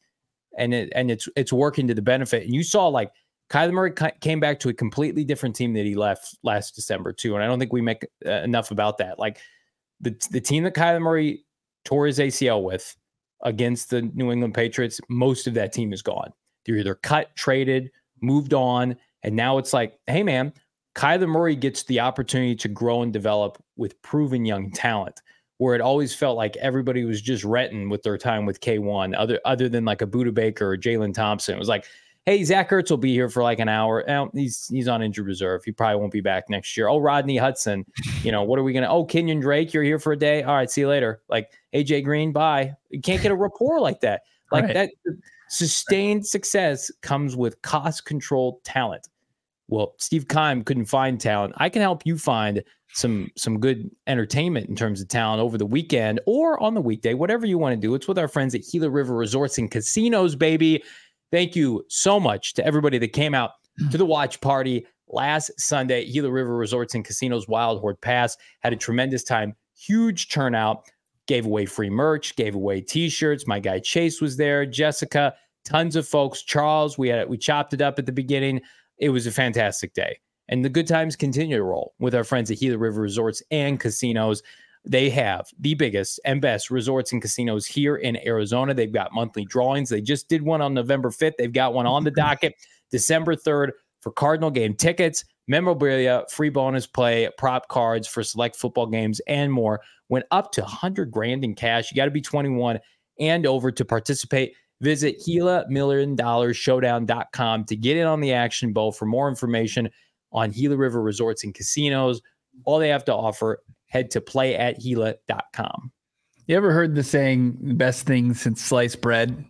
and it and it's it's working to the benefit. And you saw like Kyler Murray came back to a completely different team that he left last December too. And I don't think we make uh, enough about that. Like the the team that Kyler Murray tore his ACL with against the New England Patriots, most of that team is gone. They're either cut, traded, moved on, and now it's like, hey man, Kyler Murray gets the opportunity to grow and develop with proven young talent. Where it always felt like everybody was just retting with their time with K1, other other than like a Budda Baker or Jalen Thompson. It was like, hey, Zach Ertz will be here for like an hour. Now he's he's on injured reserve. He probably won't be back next year. Oh, Rodney Hudson, you know, what are we gonna? Oh, Kenyon Drake, you're here for a day. All right, see you later. Like AJ Green, bye. You can't get a rapport like that. Like Right. that sustained success comes with cost controlled talent. Well, Steve Keim couldn't find talent. I can help you find some some good entertainment in terms of talent over the weekend or on the weekday, whatever you want to do. It's with our friends at Gila River Resorts and Casinos, baby. Thank you so much to everybody that came out to the watch party last Sunday. At Gila River Resorts and Casinos Wild Horse Pass had a tremendous time, huge turnout. Gave away free merch, gave away T-shirts. My guy Chase was there, Jessica, tons of folks. Charles, we had we chopped it up at the beginning. It was a fantastic day, and the good times continue to roll with our friends at Gila River Resorts and Casinos. They have the biggest and best resorts and casinos here in Arizona. They've got monthly drawings. They just did one on November 5th. They've got one on the mm-hmm. docket December 3rd for Cardinal game tickets, memorabilia, free bonus play, prop cards for select football games, and more. Went up to 100 grand in cash. You got to be 21 and over to participate. Visit Gila Million Dollar Showdown.com to get in on the action, Bo. For more information on Gila River Resorts and Casinos, all they have to offer, head to play at Gila.com. you ever heard the saying the best thing since sliced bread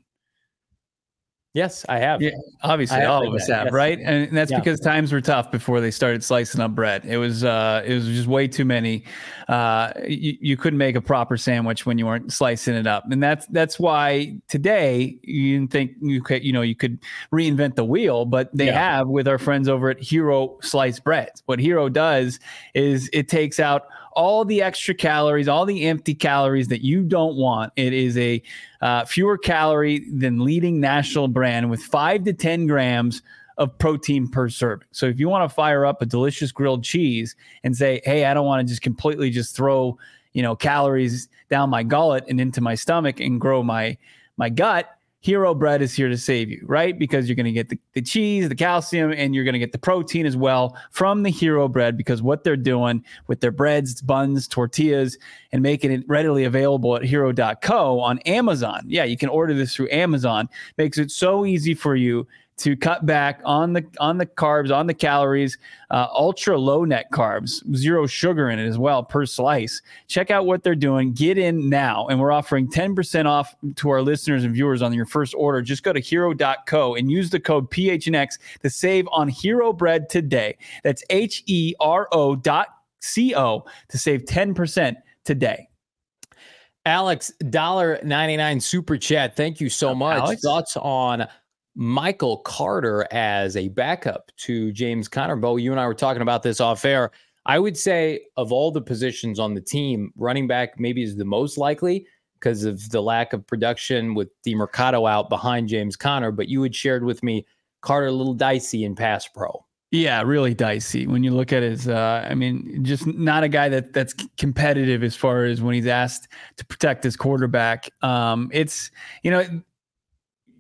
Yes, I have. Yeah, obviously have all of us that, have, yes. right? And that's Yeah. because times were tough before they started slicing up bread. It was uh it was just way too many. Uh you, you couldn't make a proper sandwich when you weren't slicing it up. And that's that's why today you didn't think you could you know you could reinvent the wheel, but they Yeah. have with our friends over at Hero Slice Breads. What Hero does is it takes out all the extra calories, all the empty calories that you don't want. It is a uh, fewer calorie than leading national brand with five to 10 grams of protein per serving. So if you want to fire up a delicious grilled cheese and say, hey, I don't want to just completely just throw, you know, calories down my gullet and into my stomach and grow my my gut, Hero Bread is here to save you, right? Because you're going to get the, the cheese, the calcium, and you're going to get the protein as well from the Hero Bread because what they're doing with their breads, buns, tortillas, and making it readily available at hero.co on Amazon. Yeah, you can order this through Amazon. Makes it so easy for you to cut back on the on the carbs, on the calories, uh, ultra low net carbs, zero sugar in it as well per slice. Check out what they're doing. Get in now, and we're offering 10% off to our listeners and viewers on your first order. Just go to hero.co and use the code PHNX to save on Hero Bread today. That's H E R O dot C O to save 10% today. Alex, dollar ninety nine super chat. Thank you so much. Alex? Thoughts on Michael Carter as a backup to James Conner. Bo, you and I were talking about this off air. I would say of all the positions on the team, running back maybe is the most likely because of the lack of production with Demercado out behind James Conner. But you had shared with me Carter a little dicey in pass pro. Yeah, really dicey when you look at his. Uh, I mean, just not a guy that that's competitive as far as when he's asked to protect his quarterback. Um, it's you know,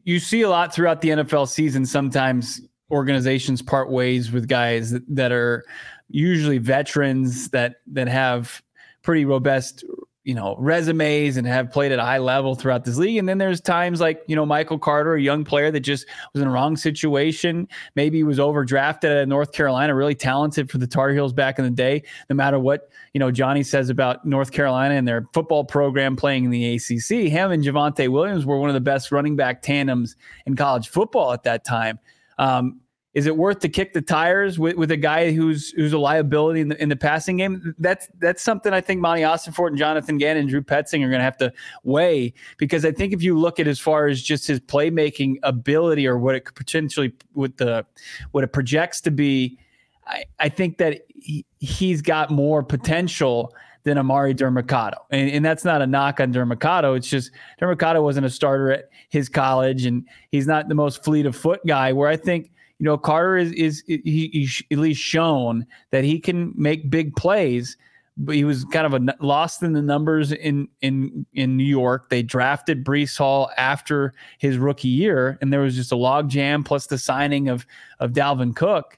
you see a lot throughout the NFL season. Sometimes organizations part ways with guys that, that are usually veterans that that have pretty robust you know resumes and have played at a high level throughout this league. And then there's times like you know michael carter a young player that just was in a wrong situation. Maybe was overdrafted at north carolina really talented for the tar heels back in the day. No matter what you know johnny says about north carolina and their football program playing in the acc him and javonte williams were one of the best running back tandems in college football at that time. Um, is it worth to kick the tires with, with a guy who's who's a liability in the in the passing game? That's that's something I think Monti Ossenfort and Jonathan Gannon and Drew Petzing are going to have to weigh because I think if you look at as far as just his playmaking ability or what it could potentially with the what it projects to be, I, I think that he, he's got more potential than Emari Demercado. And, and that's not a knock on Demercado. It's just Demercado wasn't a starter at his college and he's not the most fleet of foot guy where I think you know, Carter is is he, he's at least shown that he can make big plays. But he was kind of a lost in the numbers in in in New York. They drafted Breece Hall after his rookie year, and there was just a log jam plus the signing of of Dalvin Cook.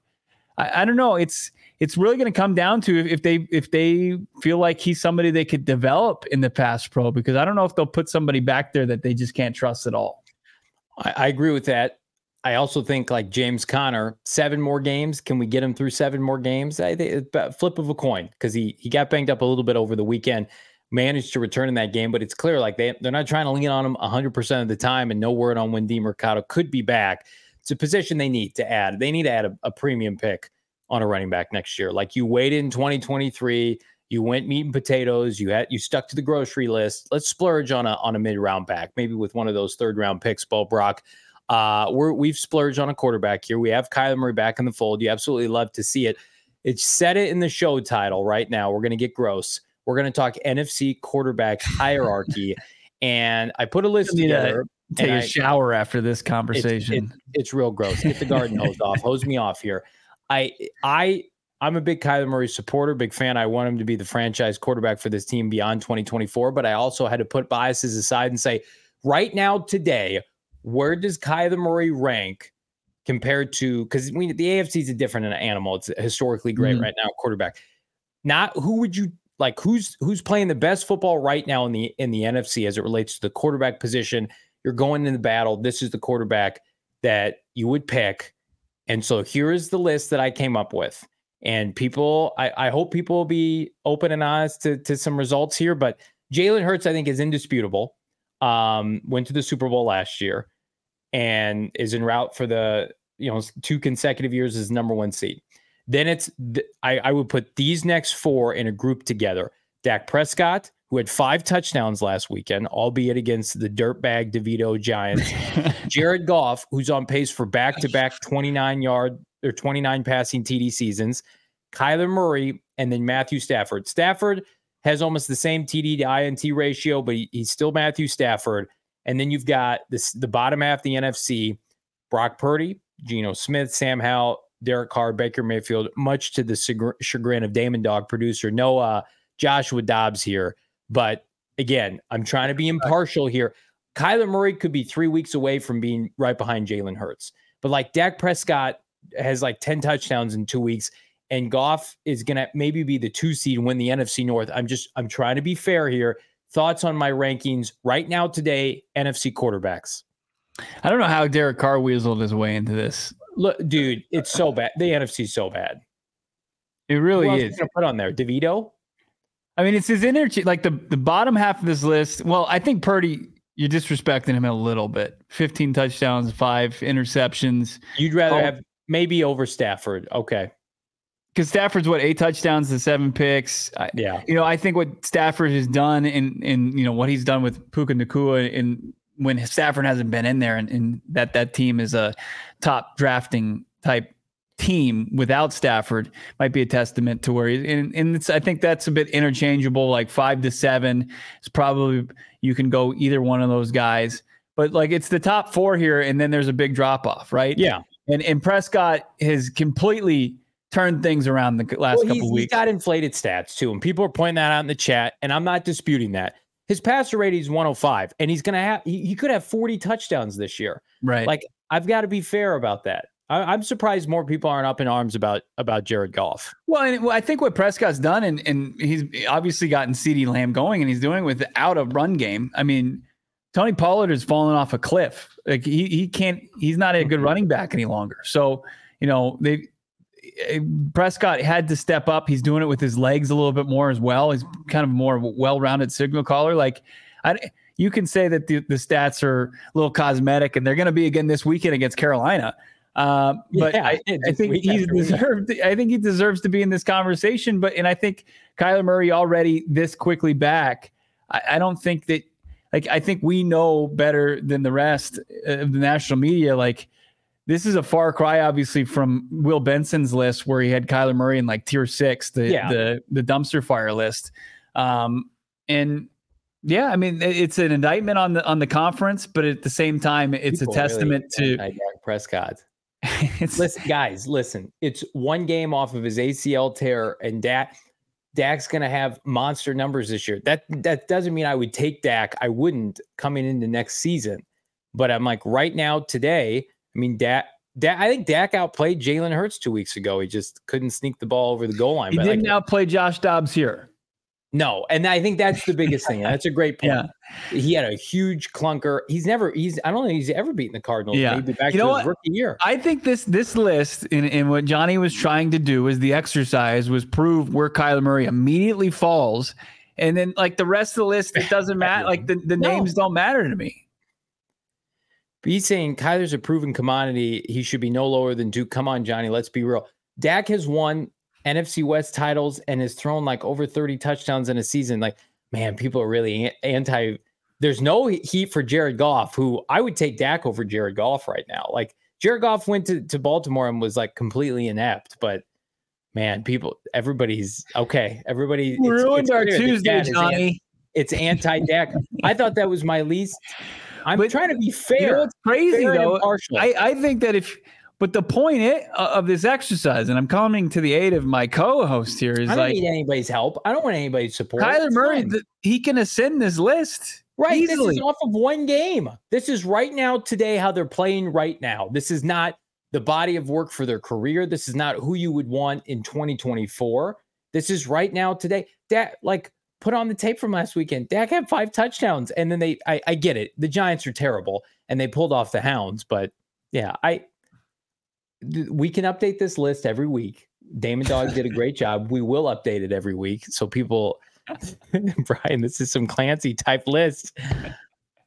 I, I don't know. It's it's really going to come down to if they if they feel like he's somebody they could develop in the pass pro because I don't know if they'll put somebody back there that they just can't trust at all. I, I agree with that. I also think like James Conner, seven more games. Can we get him through seven more games? I think flip of a coin because he he got banged up a little bit over the weekend, managed to return in that game, but it's clear like they they're not trying to lean on him 100 percent of the time, and no word on when Demercado could be back. It's a position they need to add. They need to add a, a premium pick on a running back next year. Like you waited in 2023, you went meat and potatoes, you had you stuck to the grocery list. Let's splurge on a on a mid round back, maybe with one of those third round picks, Bo Brock. Uh, we're we've splurged on a quarterback here. We have Kyler Murray back in the fold. You absolutely love to see it. It's set it in the show title right now. We're gonna get gross. We're gonna talk NFC quarterback hierarchy, and I put a list together. Take a I, shower after this conversation. It's, it, it's real gross. Get the garden hose off. Hose me off here. I I I'm a big Kyler Murray supporter, big fan. I want him to be the franchise quarterback for this team beyond 2024. But I also had to put biases aside and say, right now, today, where does Kyler Murray rank compared to because we the AFC is a different animal. It's historically great mm-hmm. right now, quarterback. Not who would you like who's who's playing the best football right now in the in the NFC as it relates to the quarterback position. You're going in the battle. This is the quarterback that you would pick. And so here is the list that I came up with. And people, I, I hope people will be open and honest to, to some results here. But Jalen Hurts, I think, is indisputable. Um, went to the Super Bowl last year and is en route for the you know two consecutive years as number one seed. Then it's I, I would put these next four in a group together. Dak Prescott, who had five touchdowns last weekend, albeit against the dirtbag DeVito Giants. Jared Goff, who's on pace for back-to-back 29 yard or 29 passing TD seasons. Kyler Murray, and then Matthew Stafford. Stafford has almost the same TD to INT ratio, but he, he's still Matthew Stafford. And then you've got this the bottom half the NFC, Brock Purdy, Geno Smith, Sam Howell, Derek Carr, Baker Mayfield, much to the chagrin of Damon Dog producer. No uh, Joshua Dobbs here. But again, I'm trying to be impartial here. Kyler Murray could be three weeks away from being right behind Jalen Hurts. But like Dak Prescott has like 10 touchdowns in two weeks, and Goff is gonna maybe be the two seed and win the NFC North. I'm just I'm trying to be fair here thoughts on my rankings right now today, NFC quarterbacks. I don't know how Derek Carr weaseled his way into this. Look, dude, it's so bad. The NFC's so bad. It really else is. put on there? DeVito. I mean, it's his energy. Like the the bottom half of this list. Well, I think Purdy. You're disrespecting him a little bit. 15 touchdowns, five interceptions. You'd rather Oh. have maybe over Stafford. Okay. Because Stafford's what eight touchdowns to seven picks. I, Yeah. you know, I think what Stafford has done and and you know what he's done with Puka Nacua and when Stafford hasn't been in there and, and that that team is a top drafting type team without Stafford might be a testament to where he and, and it's I think that's a bit interchangeable like 5 to 7 is probably you can go either one of those guys but like it's the top 4 here and then there's a big drop off right Yeah. and and Prescott has completely turned things around the last Well, couple he's, he's weeks got inflated stats too, and people are pointing that out in the chat, and I'm not disputing that. His passer rating is 105, and he's gonna have he, he could have 40 touchdowns this year. right Like I've got to be fair about that. I, I'm surprised more people aren't up in arms about about Jared Goff. Well, and well, I think what Prescott's done, and, and he's obviously gotten CeeDee Lamb going, and he's doing without a run game. I mean, Tony Pollard has fallen off a cliff. Like he he can't. He's not a good mm-hmm. running back any longer. So you know they. Eh, Prescott had to step up. He's doing it with his legs a little bit more as well. He's kind of more well-rounded signal caller. Like, I, you can say that the, the stats are a little cosmetic, and they're going to be again this weekend against Carolina. Uh, but Yeah, I, I think he's week. deserved. I think he deserves to be in this conversation. But and I think Kyler Murray already this quickly back. I, I don't think that. Like I think we know better than the rest of the national media. Like this is a far cry, obviously, from Will Benson's list where he had Kyler Murray in like tier six, the Yeah. the the dumpster fire list. Um, and yeah, I mean it's an indictment on the on the conference, but at the same time, it's People a testament really to. Prescott. Listen, guys, listen. It's one game off of his ACL tear, and Dak Dak's gonna have monster numbers this year. That that doesn't mean I would take Dak. I wouldn't coming into next season. But I'm like right now, today. I mean, Dak. Dak I think Dak outplayed Jalen Hurts two weeks ago. He just couldn't sneak the ball over the goal line. he But like, didn't outplay Josh Dobbs here. no, and I think that's the biggest thing. That's a great point. Yeah. He had a huge clunker. He's never. He's. I don't think he's ever beaten the Cardinals. Yeah. Maybe back You know his what? rookie year. I think this this list and, and what Johnny was trying to do was the exercise was prove where Kyler Murray immediately falls. And then like the rest of the list, it doesn't matter. Like the, the No. names don't matter to me. He's saying Kyler's a proven commodity. He should be no lower than Duke. Come on, Johnny. Let's be real. Dak has won NFC West titles and has thrown like over 30 touchdowns in a season. Like, man, people are really anti. There's no heat for Jared Goff, who I would take Dak over Jared Goff right now. Like, Jared Goff went to, to Baltimore and was like completely inept, but man, people, everybody's okay. Everybody it's- Ruined it's our Tuesday, Dak Johnny. it's anti-Dak. I thought that was my least. I'm But trying to be fair. You know what's crazy fair though? I, I think that if but the point i- uh, of this exercise, and I'm coming to the aid of my co-host here, is I don't like need anybody's help. I don't want anybody's support. Kyler It's Murray, th- he can ascend this list right? This easily. is off of one game. This is right now today how they're playing right now. This is not the body of work for their career. This is not who you would want in 2024. This is right now today. That like, put on the tape from last weekend. Dak had five touchdowns, and then they. I, I get it. The Giants are terrible, and they pulled off the Hounds. But yeah, I. We can update this list every week. Damon Dog did a great job. We will update it every week so people. Brian, this is some Clancy type list.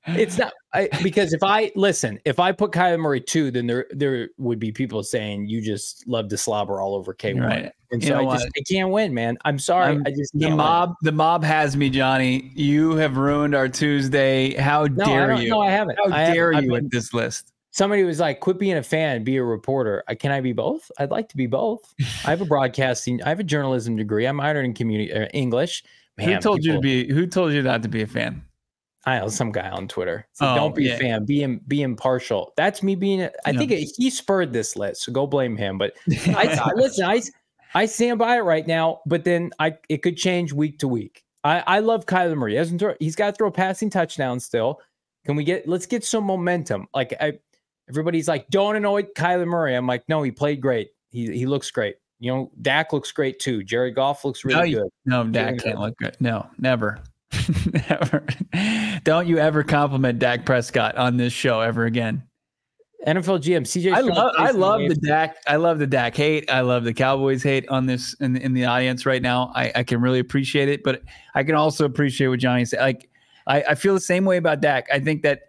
It's not I, because if I listen, if I put Kyler Murray two, then there there would be people saying you just love to slobber all over K one, Right. and You so I just? I can't win, man. I'm sorry, I'm- I just the can't win. mob. The mob has me, Johnny. You have ruined our Tuesday. How No, dare you? no, I haven't. How I haven't. dare I've you with this list? somebody was like, "Quit being a fan, be a reporter." Uh, Can I be both? I'd like to be both. I have a broadcasting, I have a journalism degree. I'm minored in community uh, English. Man, who told you to be? Who told you not to be a fan? I know some guy on Twitter. So Oh, don't be yeah. a fan. Be be impartial. That's me being. I Yeah. think it, he spurred this list, so go blame him. But I, I listen. I I stand by it right now. But then I it could change week to week. I I love Kyler Murray. He hasn't throw, he's got to throw passing touchdowns still. Can we get? Let's get some momentum. Like I, everybody's like, don't annoy Kyler Murray. I'm like, no, he played great. He he looks great. You know, Dak looks great too. Jerry Goff looks really No, good. No, Dak can't look good. No, never. Never. Don't you ever compliment Dak Prescott on this show ever again. NFL GM CJ. I Stroud love I love the AFC. Dak I love the Dak hate. I love the Cowboys hate on this in, in the audience right now. I, I can really appreciate it, but I can also appreciate what Johnny said. Like I, I feel the same way about Dak. I think that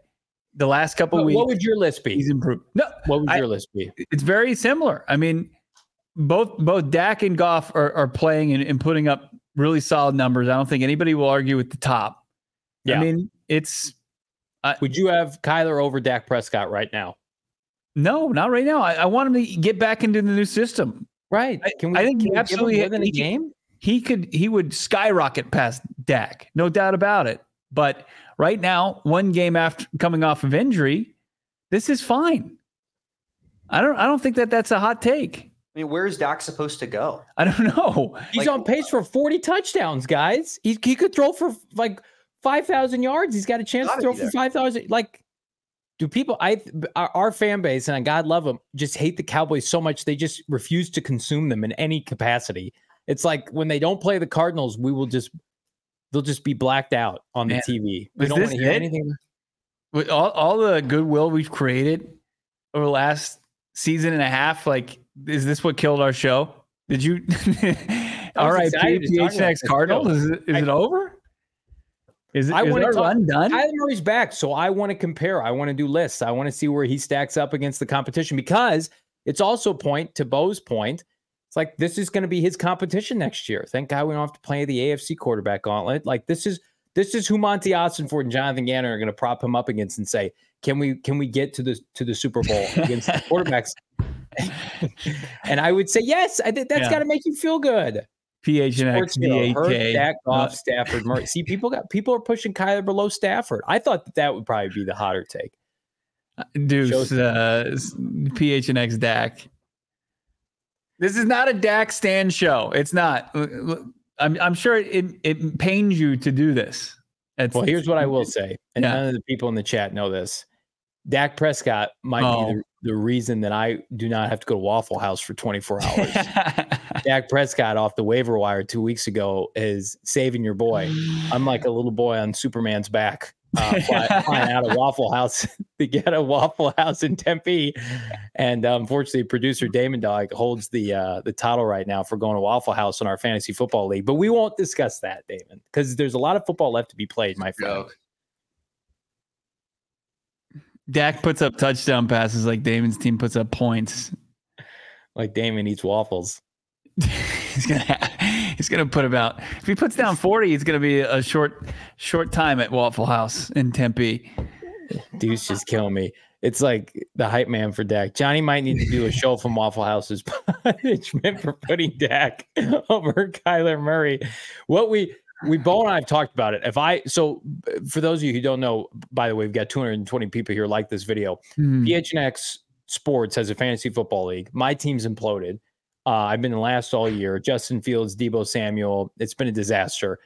the last couple What, weeks what would your list be? he's improved. No, What would I- your list be? it's very similar. I mean, both both Dak and Goff are, are playing and, and putting up really solid numbers. I don't think anybody will argue with the top. Yeah. I mean, it's Would you have Kyler over Dak Prescott right now? no, not right now. I, I want him to get back into the new system. Right. I- Can we? I think he absolutely- than a game. He could he would skyrocket past Dak, no doubt about it. But right now, one game after coming off of injury, this is fine. I don't I don't think that that's a hot take. I mean, where is Dak supposed to go? I don't know. He's Like- on pace for 40 touchdowns, guys. He, he could throw for like 5,000 yards. He's got a chance to throw for 5,000. Like, do people, I, our, our fan base, and I God love them, just hate the Cowboys so much they just refuse to consume them in any capacity. It's like when they don't play the Cardinals, we will just, they'll just be blacked out on the TV. We don't want to hear it? anything. with all, all the goodwill we've created over the last season and a half, like, is this what killed our show? Did you? all right, to PHNX Cardinals. Is it, is I- it over? Is, it, I our talk- run done? Kyler Murray's back, so I want to compare. I want to do lists. I want to see where he stacks up against the competition because it's also point to Bo's point. It's like this is going to be his competition next year. Thank God we don't have to play the AFC quarterback gauntlet. Like this is this is who Monti Ossenfort and Jonathan Gannon are going to prop him up against and say, can we can we get to the to the Super Bowl against the quarterbacks? and I would say yes. I think that's Yeah. got to make you feel good. PHNX Hurts, DAK. Uh, Goff, Stafford, Murray. See, people got people are pushing Kyler below Stafford. I thought that that would probably be the hotter take. Deuce, Shows- uh, PHNX Dak. This is not a Dak stand show. It's not. I'm, I'm sure it, it pains you to do this. It's, Well, here's what I will say, and Yeah. none of the people in the chat know this. Dak Prescott might Oh. be the, the reason that I do not have to go to Waffle House for 24 hours. Dak Prescott off the waiver wire two weeks ago is saving your boy. I'm like a little boy on Superman's back, uh, fly, flying out of Waffle House to get a Waffle House in Tempe. And uh, unfortunately, producer Damon Dog holds the uh, the title right now for going to Waffle House in our fantasy football league. But we won't discuss that, Damon, because there's a lot of football left to be played, my friend. Dak puts up touchdown passes like Damon's team puts up points. Like Damon eats waffles. he's gonna he's gonna put about if he puts down 40, it's gonna be a short short time at Waffle House in Tempe. Dude's just killing me. It's like the hype man for Dak. Johnny might need to do a show from Waffle House's punishment for putting Dak over Kyler Murray. What we we Bo and I have talked about it. If I so for those of you who don't know, by the way, we've got 220 people here like this video. Hmm. PHNX Sports has a fantasy football league. My team's imploded. Uh, I've been last all year. Justin Fields, Deebo Samuel. It's been a disaster.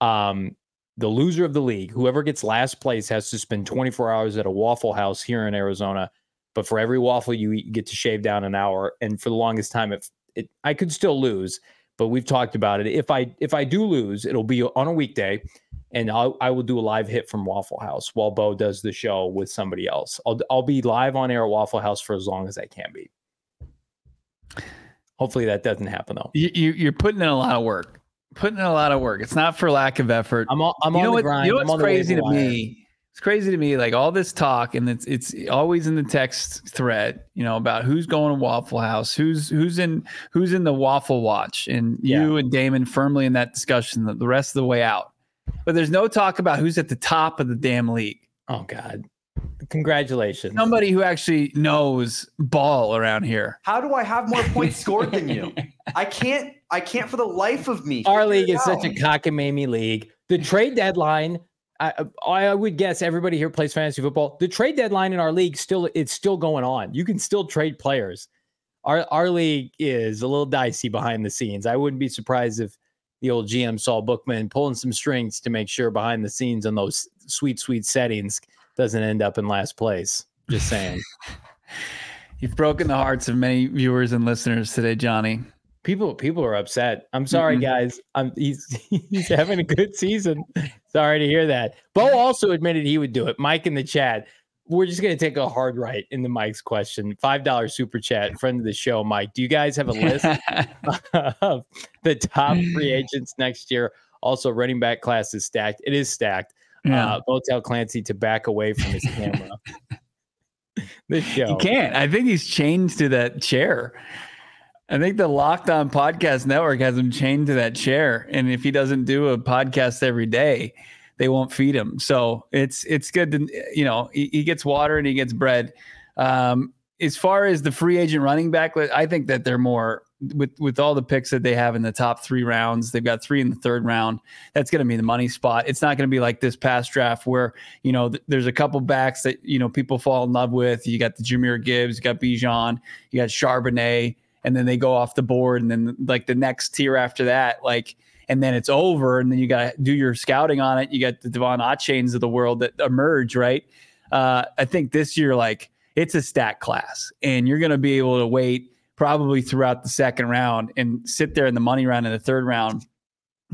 Um, the loser of the league, whoever gets last place, has to spend 24 hours at a Waffle House here in Arizona. But for every waffle you eat, you get to shave down an hour. And for the longest time, if it, I could still lose, but we've talked about it. If I if I do lose, it'll be on a weekday, and I'll, I will do a live hit from Waffle House while Bo does the show with somebody else. I'll I'll be live on air at Waffle House for as long as I can be. Hopefully that doesn't happen though. You, you you're putting in a lot of work. Putting in a lot of work. It's not for lack of effort. I'm on, I'm you on know the what, grind. You know what's crazy to me? It's crazy to me, like all this talk, and it's it's always in the text thread, you know, about who's going to Waffle House, who's who's in who's in the Waffle Watch, and you and Damon firmly in that discussion the, the rest of the way out. But there's no talk about who's at the top of the damn league. Oh God! Congratulations. Somebody who actually knows ball around here. How do I have more points scored than you? I can't. I can't for the life of me. Our figure league it is such a out. cockamamie league. The trade deadline. I, I would guess everybody here plays fantasy football. The trade deadline in our league still it's still going on. You can still trade players. Our our league is a little dicey behind the scenes. I wouldn't be surprised if the old GM Saul Bookman pulling some strings to make sure behind the scenes on those sweet sweet settings doesn't end up in last place. Just saying. You've broken the hearts of many viewers and listeners today, Johnny. People people are upset. I'm sorry, guys. I'm he's he's having a good season. Sorry to hear that. Bo also admitted he would do it. Mike in the chat. We're just gonna take a hard right into Mike's question. Five dollar super chat, friend of the show, Mike. Do you guys have a list of the top free agents next year? Also, running back class is stacked. It is stacked. Yeah. Uh, Bo tell Clancy to back away from his camera. this show. He can't. I think he's chained to that chair. I think the Locked On Podcast Network has him chained to that chair, and if he doesn't do a podcast every day, they won't feed him. So it's it's good to you know he, he gets water and he gets bread. Um, as far as the free agent running back, I think that they're more with with all the picks that they have in the top three rounds. They've got three in the third round. That's going to be the money spot. It's not going to be like this past draft where you know th- there's a couple backs that you know people fall in love with. You got the Jahmyr Gibbs, you got Bijan, you got Charbonnet, and then they go off the board, and then like the next tier after that, like and then it's over, and then you got to do your scouting on it. You got the De'Von Achanes of the world that emerge, right? Uh, I think this year, like it's a stack class, and you're going to be able to wait probably throughout the second round and sit there in the money round in the third round.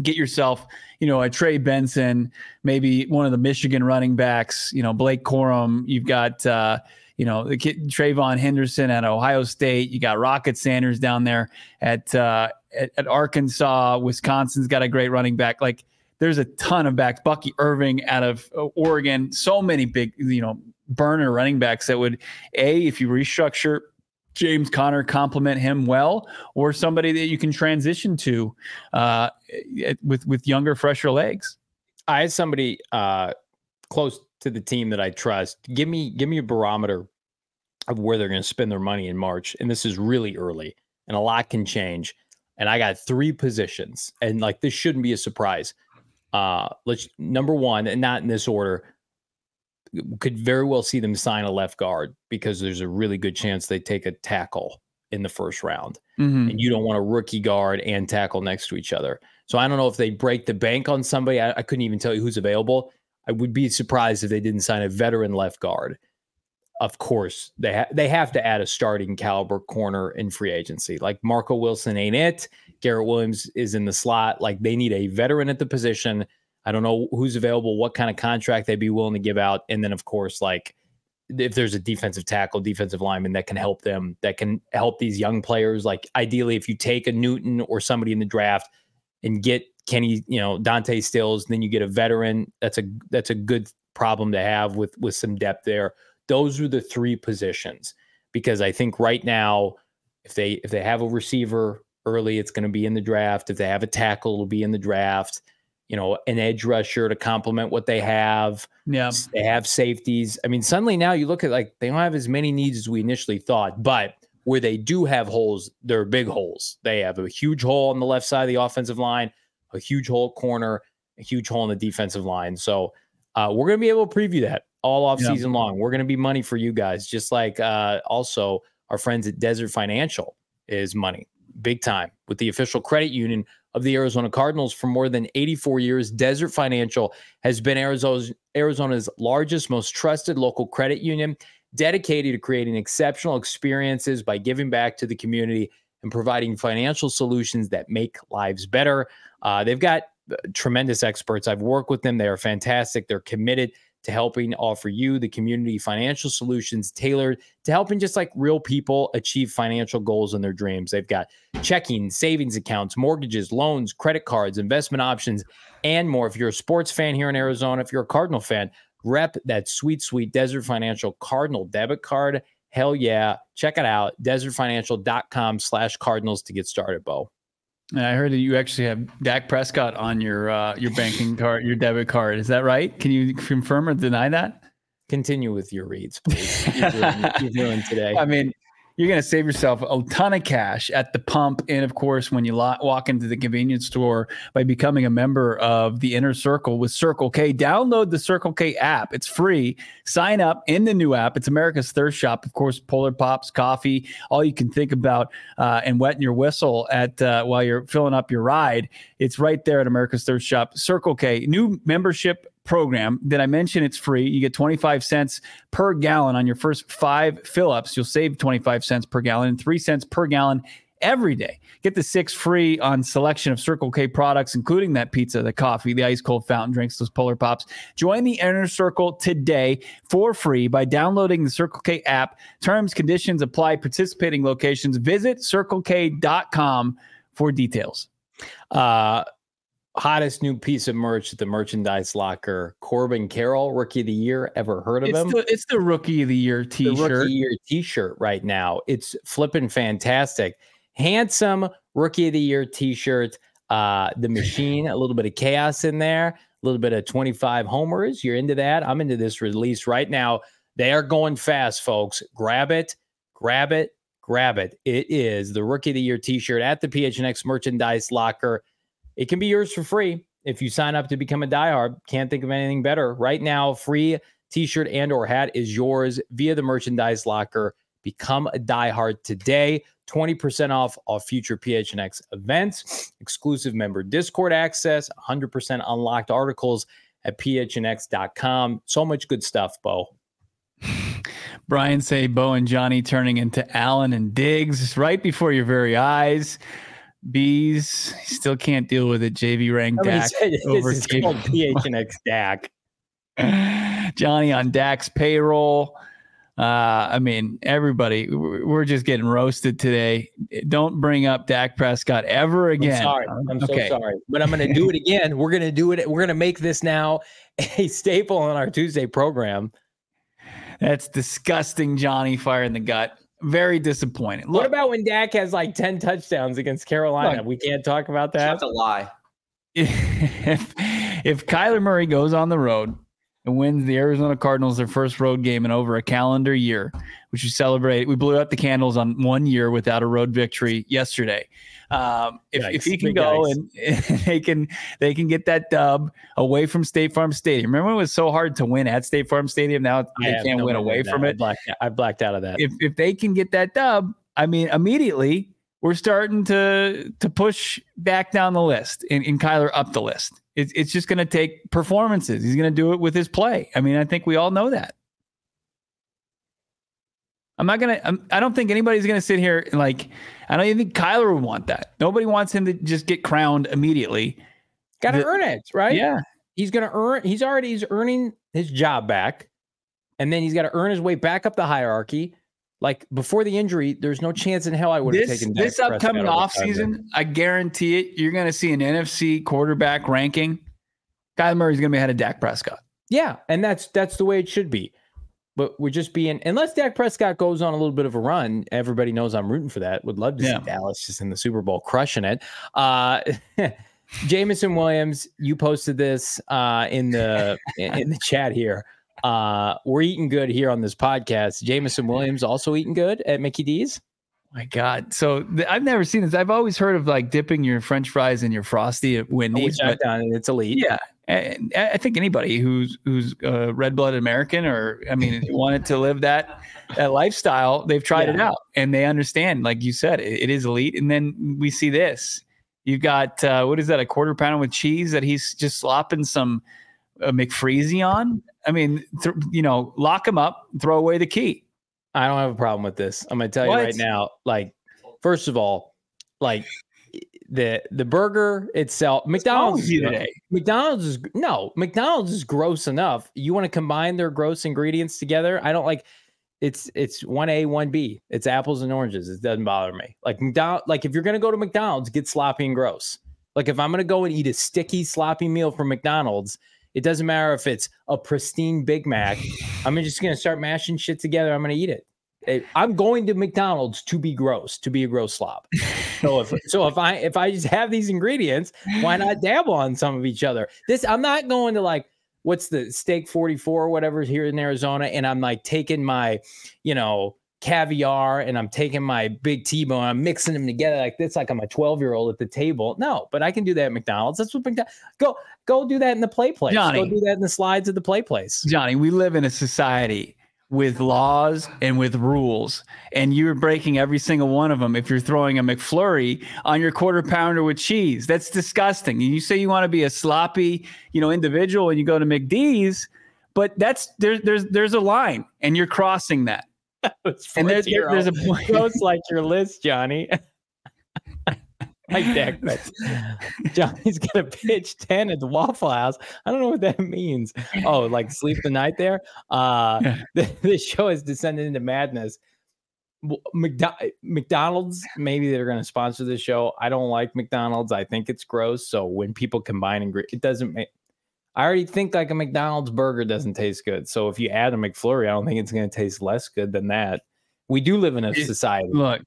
Get yourself, you know, a Trey Benson, maybe one of the Michigan running backs, you know, Blake Corum. You've got, uh, you know, the kid TreVeyon Henderson at Ohio State. You got Rocket Sanders down there at, uh, at, at Arkansas. Wisconsin's got a great running back. Like there's a ton of backs. Bucky Irving out of uh, Oregon. So many big, you know, burner running backs that would a if you restructure James Conner complement him well, or somebody that you can transition to uh, with with younger, fresher legs. I had somebody uh, close to the team that I trust. Give me give me a barometer of where they're going to spend their money in March, and this is really early, and a lot can change. And I got three positions, and like this shouldn't be a surprise. Uh, let's number one, and not in this order. Could very well see them sign a left guard because there's a really good chance they take a tackle in the first round Mm-hmm. and you don't want a rookie guard and tackle next to each other. So I don't know if they break the bank on somebody. I, I couldn't even tell you who's available. I would be surprised if they didn't sign a veteran left guard. Of course, they ha- they have to add a starting caliber corner in free agency. Like Marco Wilson ain't it. Garrett Williams is in the slot. Like they need a veteran at the position. I don't know who's available, what kind of contract they'd be willing to give out, and then of course, like if there's a defensive tackle, defensive lineman that can help them, that can help these young players. Like ideally, if you take a Newton or somebody in the draft and get Kenny, you know, Dante Stills, then you get a veteran. That's a that's a good problem to have with with some depth there. Those are the three positions because I think right now, if they if they have a receiver early, it's going to be in the draft. If they have a tackle, it'll be in the draft. You know, an edge rusher to complement what they have. Yeah. They have safeties. I mean, suddenly now you look at like they don't have as many needs as we initially thought, but where they do have holes, they're big holes. They have a huge hole on the left side of the offensive line, a huge hole at corner, a huge hole in the defensive line. So uh, we're going to be able to preview that all off Yeah. season long. We're going to be money for you guys, just like uh, also our friends at Desert Financial is money big time with the official credit union of the Arizona Cardinals for more than 84 years. Desert Financial has been Arizona's Arizona's largest, most trusted local credit union, dedicated to creating exceptional experiences by giving back to the community and providing financial solutions that make lives better. Uh, they've got uh, tremendous experts. I've worked with them. They are fantastic. They're committed to helping offer you, the community, financial solutions tailored to helping just like real people achieve financial goals and their dreams. They've got checking, savings accounts, mortgages, loans, credit cards, investment options, and more. If you're a sports fan here in Arizona, if you're a Cardinal fan, rep that sweet, sweet Desert Financial Cardinal debit card. Hell yeah. Check it out. Desertfinancial.com slash Cardinals to get started, Bo. And I heard that you actually have Dak Prescott on your uh, your banking card, your debit card. Is that right? Can you confirm or deny that? Continue with your reads, please. You're doing, you're doing today. I mean, you're going to save yourself a ton of cash at the pump, and of course, when you lo- walk into the convenience store by becoming a member of the Inner Circle with Circle K. Download the Circle K app; it's free. Sign up in the new app. It's America's thirst shop. Of course, Polar Pops, coffee, all you can think about, uh, and wetting your whistle at uh, while you're filling up your ride. It's right there at America's thirst shop. Circle K, new membership program Did I mention it's free. You get 25 cents per gallon on your first five fill ups. You'll save 25 cents per gallon and three cents per gallon every day. Get the six free on selection of Circle K products, including that pizza, the coffee, the ice cold fountain drinks, those Polar Pops. Join the Inner Circle today for free by downloading the Circle K app. Terms, conditions apply. Participating locations. Visit circlek.com for details. Uh, hottest new piece of merch at the merchandise locker. Corbin Carroll, rookie of the year. Ever heard of It's him? the, it's the rookie of the year t-shirt. rookie year t-shirt right now. It's flipping fantastic. Handsome rookie of the year t-shirt. Uh, the machine, a little bit of chaos in there, a little bit of 25 homers. You're into that. I'm into this release right now. They are going fast, folks. Grab it, grab it, grab it. It is the rookie of the year t-shirt at the PHNX merchandise locker. It can be yours for free if you sign up to become a diehard. Can't think of anything better. Right now, free t-shirt and or hat is yours via the merchandise locker. Become a diehard today. 20% off all future PHNX events, exclusive member Discord access, 100% unlocked articles at phnx.com. So much good stuff, Bo. Brian say Bo and Johnny turning into Allen and Diggs right before your very eyes. Bees still can't deal with it. JV rang Dak this over is K- called PHNX Dak. Johnny on Dak's payroll. Uh, I mean, everybody, we're we're just getting roasted today. Don't bring up Dak Prescott ever again. I'm sorry. I'm Okay. so sorry. But I'm going to do it again. We're going to do it. We're going to make this now a staple on our Tuesday program. That's disgusting, Johnny. Fire in the gut. Very disappointing. what about when Dak has like 10 touchdowns against Carolina? Look. we can't talk about that. That's a lie. if if Kyler Murray goes on the road and wins the Arizona Cardinals their first road game in over a calendar year, which we celebrate, we blew out the candles on one year without a road victory yesterday. Um, if, if he can go yikes. and they can they can get that dub away from State Farm Stadium. Remember it was so hard to win at State Farm Stadium? Now I they can't no win away from I it. blacked, I blacked out of that. If if they can get that dub, I mean, immediately we're starting to to push back down the list and, and Kyler up the list. It's it's just going to take performances. He's going to do it with his play. I mean, I think we all know that. I'm not gonna. I'm, I don't think anybody's gonna sit here and like. I don't even think Kyler would want that. Nobody wants him to just get crowned immediately. Got to earn it, right? Yeah, He's going to earn, he's already he's earning his job back. And then he's got to earn his way back up the hierarchy. Like before the injury, there's no chance in hell I would have taken Dak this upcoming over off season, I guarantee it. You're going to see an NFC quarterback ranking. Kyler Murray's going to be ahead of Dak Prescott. Yeah, and that's that's the way it should be. But we're just being unless Dak Prescott goes on a little bit of a run, everybody knows I'm rooting for that. Would love to Yeah. see Dallas just in the Super Bowl crushing it. Uh Jameson Williams, you posted this uh in the in the chat here. Uh we're eating good here on this podcast. Jameson Williams also eating good at Mickey D's. My God. So th- I've never seen this. I've always heard of like dipping your French fries in your frosty at Wendy's. Which I've done, it's elite. yeah, I I think anybody who's who's uh, red blooded American or I mean wanted to live that that lifestyle, they've tried it out and they understand. Like you said, it, it is elite. And then we see this. You've got uh, what is that? A quarter pounder with cheese that he's just slopping some uh, McFreezy on. I mean, th- you know, lock him up, throw away the key. I don't have a problem with this. I'm gonna tell you right now. Like, first of all, like the the burger itself, McDonald's. is- today? McDonald's is no McDonald's is gross enough. You want to combine their gross ingredients together? I don't like. It's it's one A one B. It's apples and oranges. It doesn't bother me. Like McDonald. Like if you're gonna go to McDonald's, get sloppy and gross. Like if I'm gonna go and eat a sticky sloppy meal from McDonald's, it doesn't matter if it's a pristine Big Mac. I'm just gonna start mashing shit together. I'm gonna eat it. I'm going to McDonald's to be gross, to be a gross slob. So if so if I if I just have these ingredients, why not dabble on some of each other? This I'm not going to like what's the steak 44 or whatever here in Arizona, and I'm like taking my, you know, caviar and I'm taking my big T-bone, I'm mixing them together like this, like I'm a 12 year old at the table. No, but I can do that at McDonald's. That's what McDonald's go go do that in the play place. Johnny. Go do that in the slides of the play place. Johnny, we live in a society with laws and with rules, and you're breaking every single one of them if you're throwing a McFlurry on your quarter pounder with cheese. That's disgusting. And you say you want to be a sloppy, you know, individual and you go to McD's, but that's there's there's there's a line and you're crossing that. And there, there- there's a point. Gross like your list, Johnny. that. But Johnny's gonna pitch 10 at the Waffle House. I don't know what that means. Oh, like sleep the night there. Uh the, the show has descended into madness. McDonald's, maybe they're going to sponsor the show. I don't like McDonald's. I think it's gross. So when people combine and it doesn't make. I already think like a McDonald's burger doesn't taste good. So if you add a McFlurry, I don't think it's going to taste less good than that. We do live in a society. Look,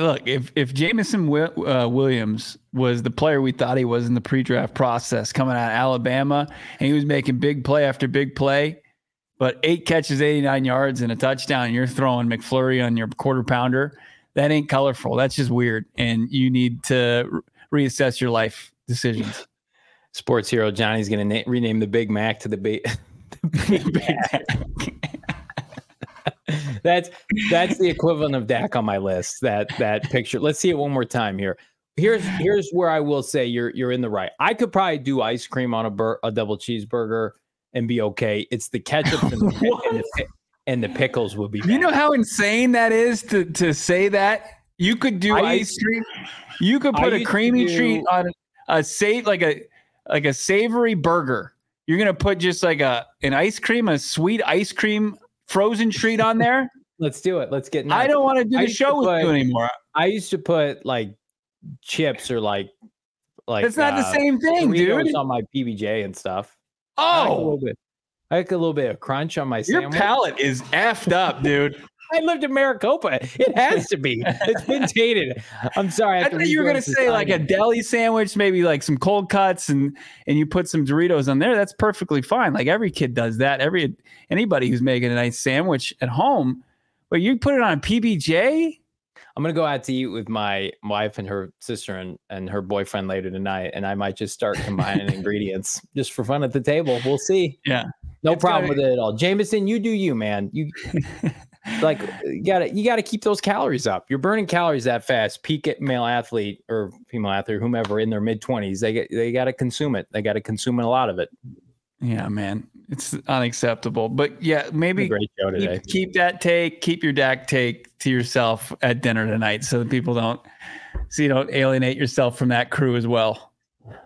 look. If if Jameson uh, Williams was the player we thought he was in the pre-draft process, coming out of Alabama, and he was making big play after big play, but eight catches, 89 yards, and a touchdown, you're throwing McFlurry on your quarter pounder. That ain't colorful. That's just weird. And you need to re- reassess your life decisions. Sports hero Johnny's going to na- rename the Big Mac to the, ba- the Big Mac. that's that's the equivalent of Dak on my list. That that picture. Let's see it one more time here. Here's here's where I will say you're you're in the right. I could probably do ice cream on a bur- a double cheeseburger and be okay. It's the ketchup and the, and, the, and the, pickles will be. Bad. You know how insane that is to to say that you could do I ice cream. You could put a creamy do, treat on a save like a like a savory burger. You're gonna put just like a an ice cream, a sweet ice cream frozen treat on there. Let's do it. Let's get. Nuts. I don't want to do the show with put, you anymore. I used to put like chips or like like. It's not uh, the same thing, dude. On my PBJ and stuff. Oh, I like a little bit. I like a little bit of crunch on my Your sandwich. palate is effed up, dude. I lived in Maricopa. It has to be. It's been tainted. I'm sorry. I, I thought you were gonna say like a deli sandwich, maybe like some cold cuts, and and you put some Doritos on there. That's perfectly fine. Like every kid does that. Every anybody who's making a nice sandwich at home, but you put it on PBJ. I'm gonna go out to eat with my wife and her sister and, and her boyfriend later tonight, and I might just start combining ingredients just for fun at the table. We'll see. Yeah, no it's problem with it at all. Jameson, you do you, man. You like you gotta you gotta keep those calories up. You're burning calories that fast. Peak at male athlete or female athlete, whomever in their mid 20s, they get they gotta consume it. They gotta consume a lot of it. Yeah, man, it's unacceptable. But yeah, maybe great show today. Keep, keep, that take, keep your Dak take to yourself at dinner tonight, so that people don't, so you don't alienate yourself from that crew as well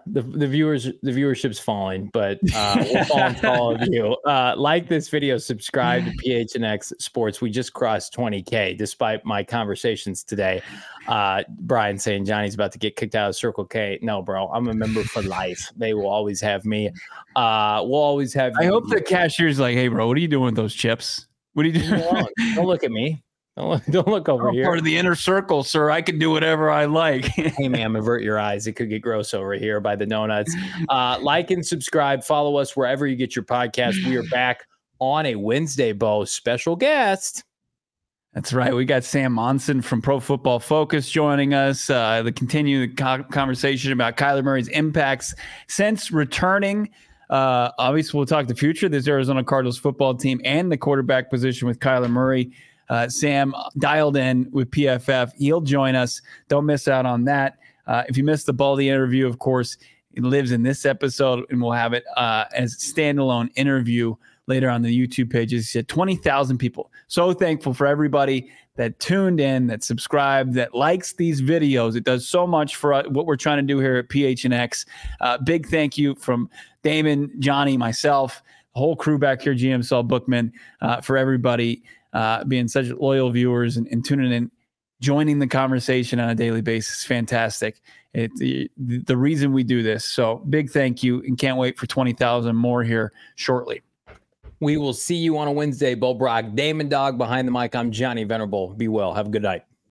the the viewers the viewership's falling, but uh, we're falling for all of you. Uh, like this video, subscribe to PHNX Sports. We just crossed 20k, despite my conversations today. Uh, Brian saying Johnny's about to get kicked out of Circle K. No, bro, I'm a member for life. They will always have me. Uh, we'll always have. I hope the cashier's like, hey, bro, what are you doing with those chips? What are you doing? Don't look at me. Don't, don't look over I'm here. Part of the inner circle, sir. I can do whatever I like. hey, ma'am, avert your eyes. It could get gross over here by the donuts. Uh, like and subscribe. Follow us wherever you get your podcast. We are back on a Wednesday, Bo. Special guest. That's right. We got Sam Monson from Pro Football Focus joining us uh, to continue the co- conversation about Kyler Murray's impacts since returning. Uh, obviously, we'll talk the future of this Arizona Cardinals football team and the quarterback position with Kyler Murray. Uh, Sam dialed in with PFF. He'll join us. Don't miss out on that. Uh, if you missed the Baldy interview, of course, it lives in this episode, and we'll have it uh, as standalone interview later on the YouTube pages. He said 20,000 people. So thankful for everybody that tuned in, that subscribed, that likes these videos. It does so much for uh, what we're trying to do here at PHNX. Uh, big thank you from Damon, Johnny, myself, the whole crew back here, GM Saul Bookman, uh, for everybody uh, being such loyal viewers and, and, tuning in, joining the conversation on a daily basis. Fantastic. It, the, the reason we do this. So big thank you and can't wait for 20,000 more here shortly. We will see you on a Wednesday. Bo Brock, Damon Dog behind the mic. I'm Johnny Venerable. Be well. Have a good night.